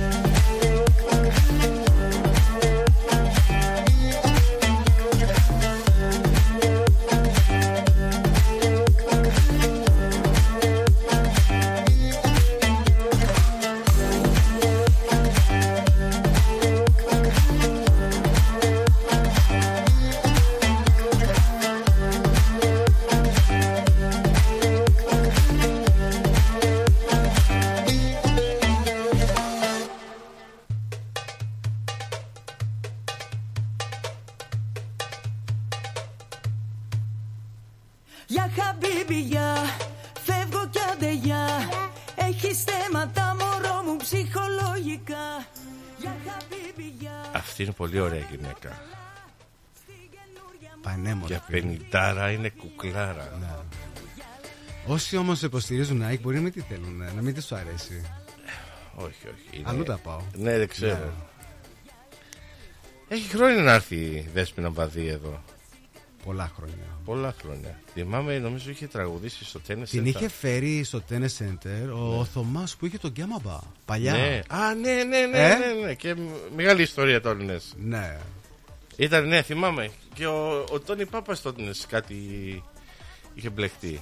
γυναίκα. Πανέμορφη. Για πενιντάρα είναι κουκλάρα. Ναι. Όσοι όμως υποστηρίζουν Nike μπορεί να μην τη θέλουν, να μην της σου αρέσει. Όχι, όχι. είναι- Αλλού τα πάω. Ναι, δεν ξέρω. Ναι. Έχει χρόνια να έρθει η Δέσποινα Μπαδί εδώ. Πολλά χρόνια. Πολλά χρόνια. Θυμάμαι, νομίζω είχε τραγουδήσει στο τέννη. Την είχε φέρει στο Tennis Center ο Θωμάς που είχε τον Γκέμαμπα. Παλιά. Ναι. Α, ναι, ναι, ναι, Ε; ναι, ναι. Και μεγάλη ιστορία το Έλληνες. Ναι. Ήταν, ναι, θυμάμαι. Και ο, ο Τόνι Πάπας τότε κάτι είχε μπλεχτεί.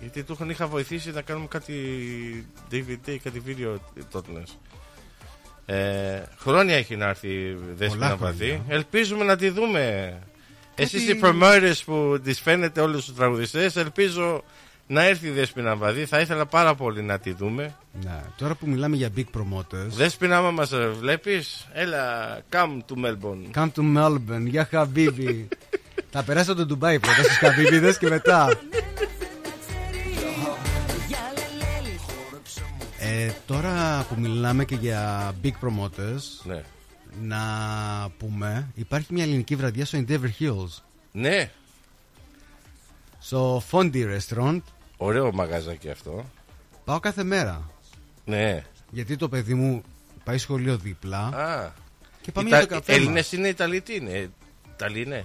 Γιατί του είχαν είχα βοηθήσει να κάνουμε κάτι DVD, κάτι βίντεο τότε. Ε, χρόνια έχει να έρθει η Δέσποινα χρόνια. Παδί. Ελπίζουμε να τη δούμε. Κάτι- Εσείς οι promoters που τις φαίνεται όλους τους τραγουδιστές, ελπίζω να έρθει η Δέσποινα Παδί. Θα ήθελα πάρα πολύ να τη δούμε. Ναι. Τώρα που μιλάμε για big promoters. Δέσποινα, άμα μας ε, βλέπεις, έλα, come to Melbourne. Come to Melbourne, για χαμπίμπι. Θα περάσω το Ντουμπάι πρώτα στους χαμπίμπιδες και μετά. Ε, τώρα που μιλάμε και για big promoters, Ναι. Να πούμε, υπάρχει μια ελληνική βραδιά στο Endeavour Hills. Ναι. Στο Fondi Restaurant. Ωραίο μαγαζάκι αυτό. Πάω κάθε μέρα. Ναι. Γιατί το παιδί μου πάει σχολείο δίπλα. Α. Και πάμε Ιτα... για το καφέ Έλληνες μας. είναι Ιταλοί, τι είναι; Ιταλοί είναι.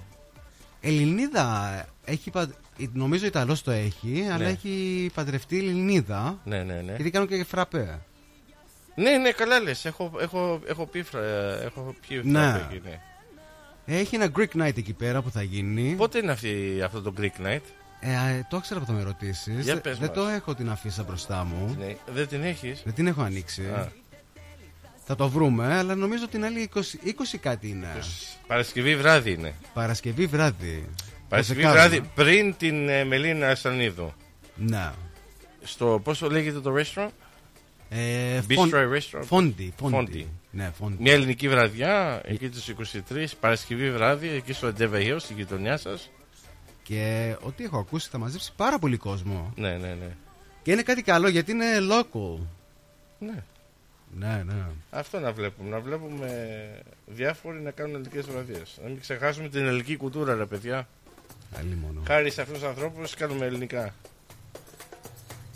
Ελληνίδα έχει πα- Νομίζω Ιταλός το έχει, αλλά Ναι. έχει παντρευτεί Ελληνίδα. Ναι, ναι, ναι. Γιατί κάνουν και φραπέ. Ναι, ναι, καλά λες. Έχω, έχω, έχω πει φρα... έχω πιει Ναι. φραπέ εκεί, ναι. Έχει ένα Greek night εκεί πέρα που θα γίνει. Πότε είναι αυτή, αυτό το Greek Night; Ε, ε, το ήξερα που θα με ρωτήσεις. Για πες Δεν μας. το έχω την αφίσα μπροστά μου. Ναι. Δεν την έχεις; Δεν την έχω ανοίξει. Α. Θα το βρούμε, αλλά νομίζω την άλλη 20, 20 κάτι είναι. Παρασκευή βράδυ είναι. Παρασκευή βράδυ. Παρασκευή Το βράδυ δεκάρι. πριν την ε, Μελίνα Ασανίδου. Ναι. Στο πόσο λέγεται το restaurant; Ε, Bistro Fon- restaurant; Fondi, Fondi. Fondi. Ναι, Fondi. Μια ελληνική βραδιά εκεί τους 23 Παρασκευή βράδυ εκεί στο Endeavour Hills στη γειτονιά σας. Και ό,τι έχω ακούσει θα μαζέψει πάρα πολύ κόσμο. Ναι, ναι, ναι. Και είναι κάτι καλό γιατί είναι local. ναι. Ναι, ναι. Αυτό να βλέπουμε. Να βλέπουμε διάφοροι να κάνουν ελληνικές βραδιές. Να μην ξεχάσουμε την ελληνική κουλτούρα, ρε παιδιά. Άλλη μόνο. Χάρη σε αυτούς τους ανθρώπους κάνουμε ελληνικά.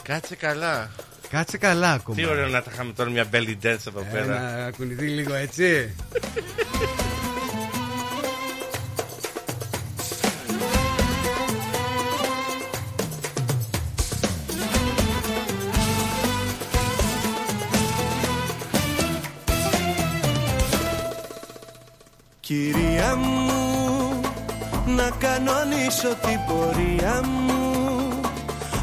Κάτσε καλά. Κάτσε καλά ακόμα. Τι ωραίο να τα είχαμε τώρα μια belly dance εδώ Ε, πέρα. να κουνηθεί λίγο έτσι. Κυρία μου, να κανονίσω την πορεία μου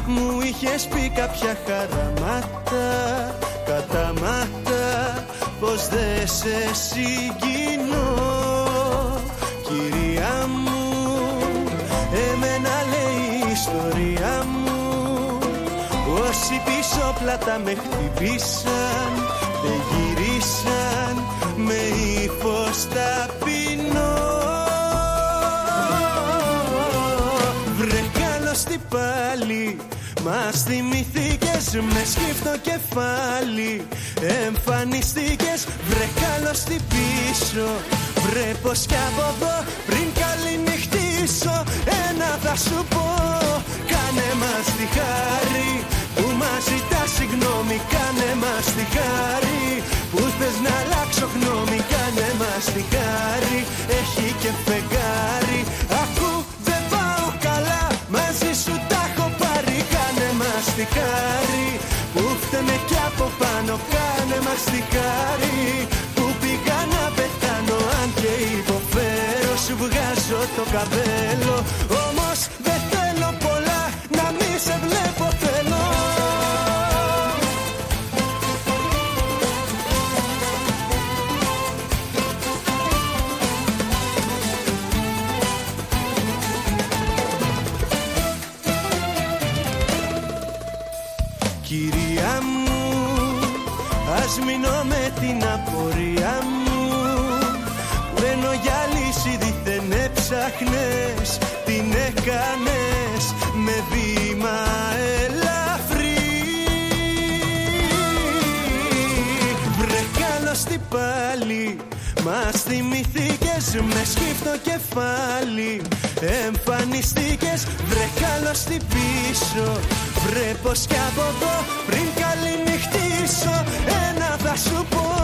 Μου είχες πει κάποια χαραμάτα, καταμάτα Πως δεν σε συγκινώ. Κυρία μου, εμένα λέει η ιστορία μου Όσοι πίσω πλάτα με χτυπήσαν Δεν γυρίσαν με ύφος ταπεινό. Βρε καλώς τι πάλι Μας θυμηθήκες με σκύφτο κεφάλι Εμφανιστήκες βρε καλώς τι πίσω. Βρε πως κι από εδώ πριν καληνυχτήσω Ένα θα σου πω Κάνε μας τη χάρη. Που μας ζητάς συγγνώμη Κάνε μας τη χάρη. Που θες να αλλάξω γνώμη Κάνε μας τη χάρη. Έχει και φεγγάρι Κάνε μας τη χάρη που φταίμε κι από πάνω Κάνε μας τη χάρη που πήγα να πεθάνω Αν και υποφέρω σου βγάζω το καβέλο την απορία μου. Μένω για λύση δίθεν έψαχνες Την έκανες με βήμα ελαφρύ. Βρε καλώς την πάλι Μας θυμηθήκες με σκύπτο κεφάλι. Εμφανιστήκες, βρε καλώς την πίσω. Βρε πως κι από εδώ πριν καληνυχτήσω Ένα θα σου πω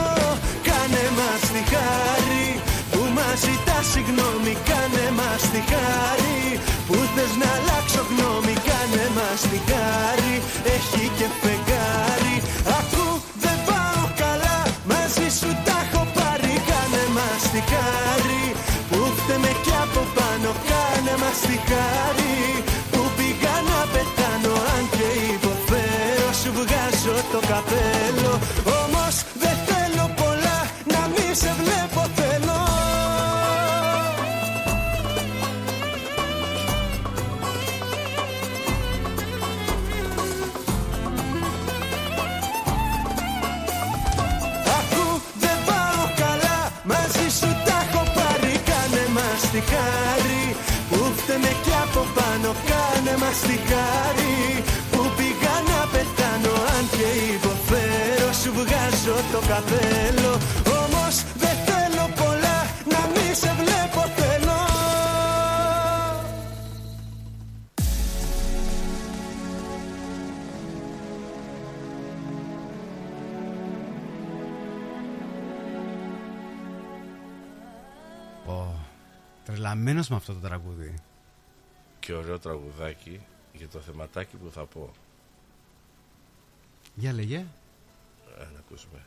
μας τη χάρη που μας ζητά συγγνώμη Κάνε μας τη χάρη που θες να αλλάξω γνώμη Κάνε μας τη χάρη έχει και φεγγάρι. Ακού δεν πάω καλά μαζί σου τα έχω πάρει. Κάνε μας τη χάρη που φταίμε κι από πάνω Κάνε μας τη χάρη που πήγα να πετάνω Αν και υποφέρω σου βγάζω το καπέλο μας τη χάρη Που φταίμε κι από πάνω Κάνε μας τη χάρη. Που πήγα να πετάνω Αν και υποφέρω Σου βγάζω το καπέλο τρελαμένος με αυτό το τραγούδι. Και ωραίο τραγουδάκι για το θεματάκι που θα πω. Για λέγε. Ε, να ακούσουμε.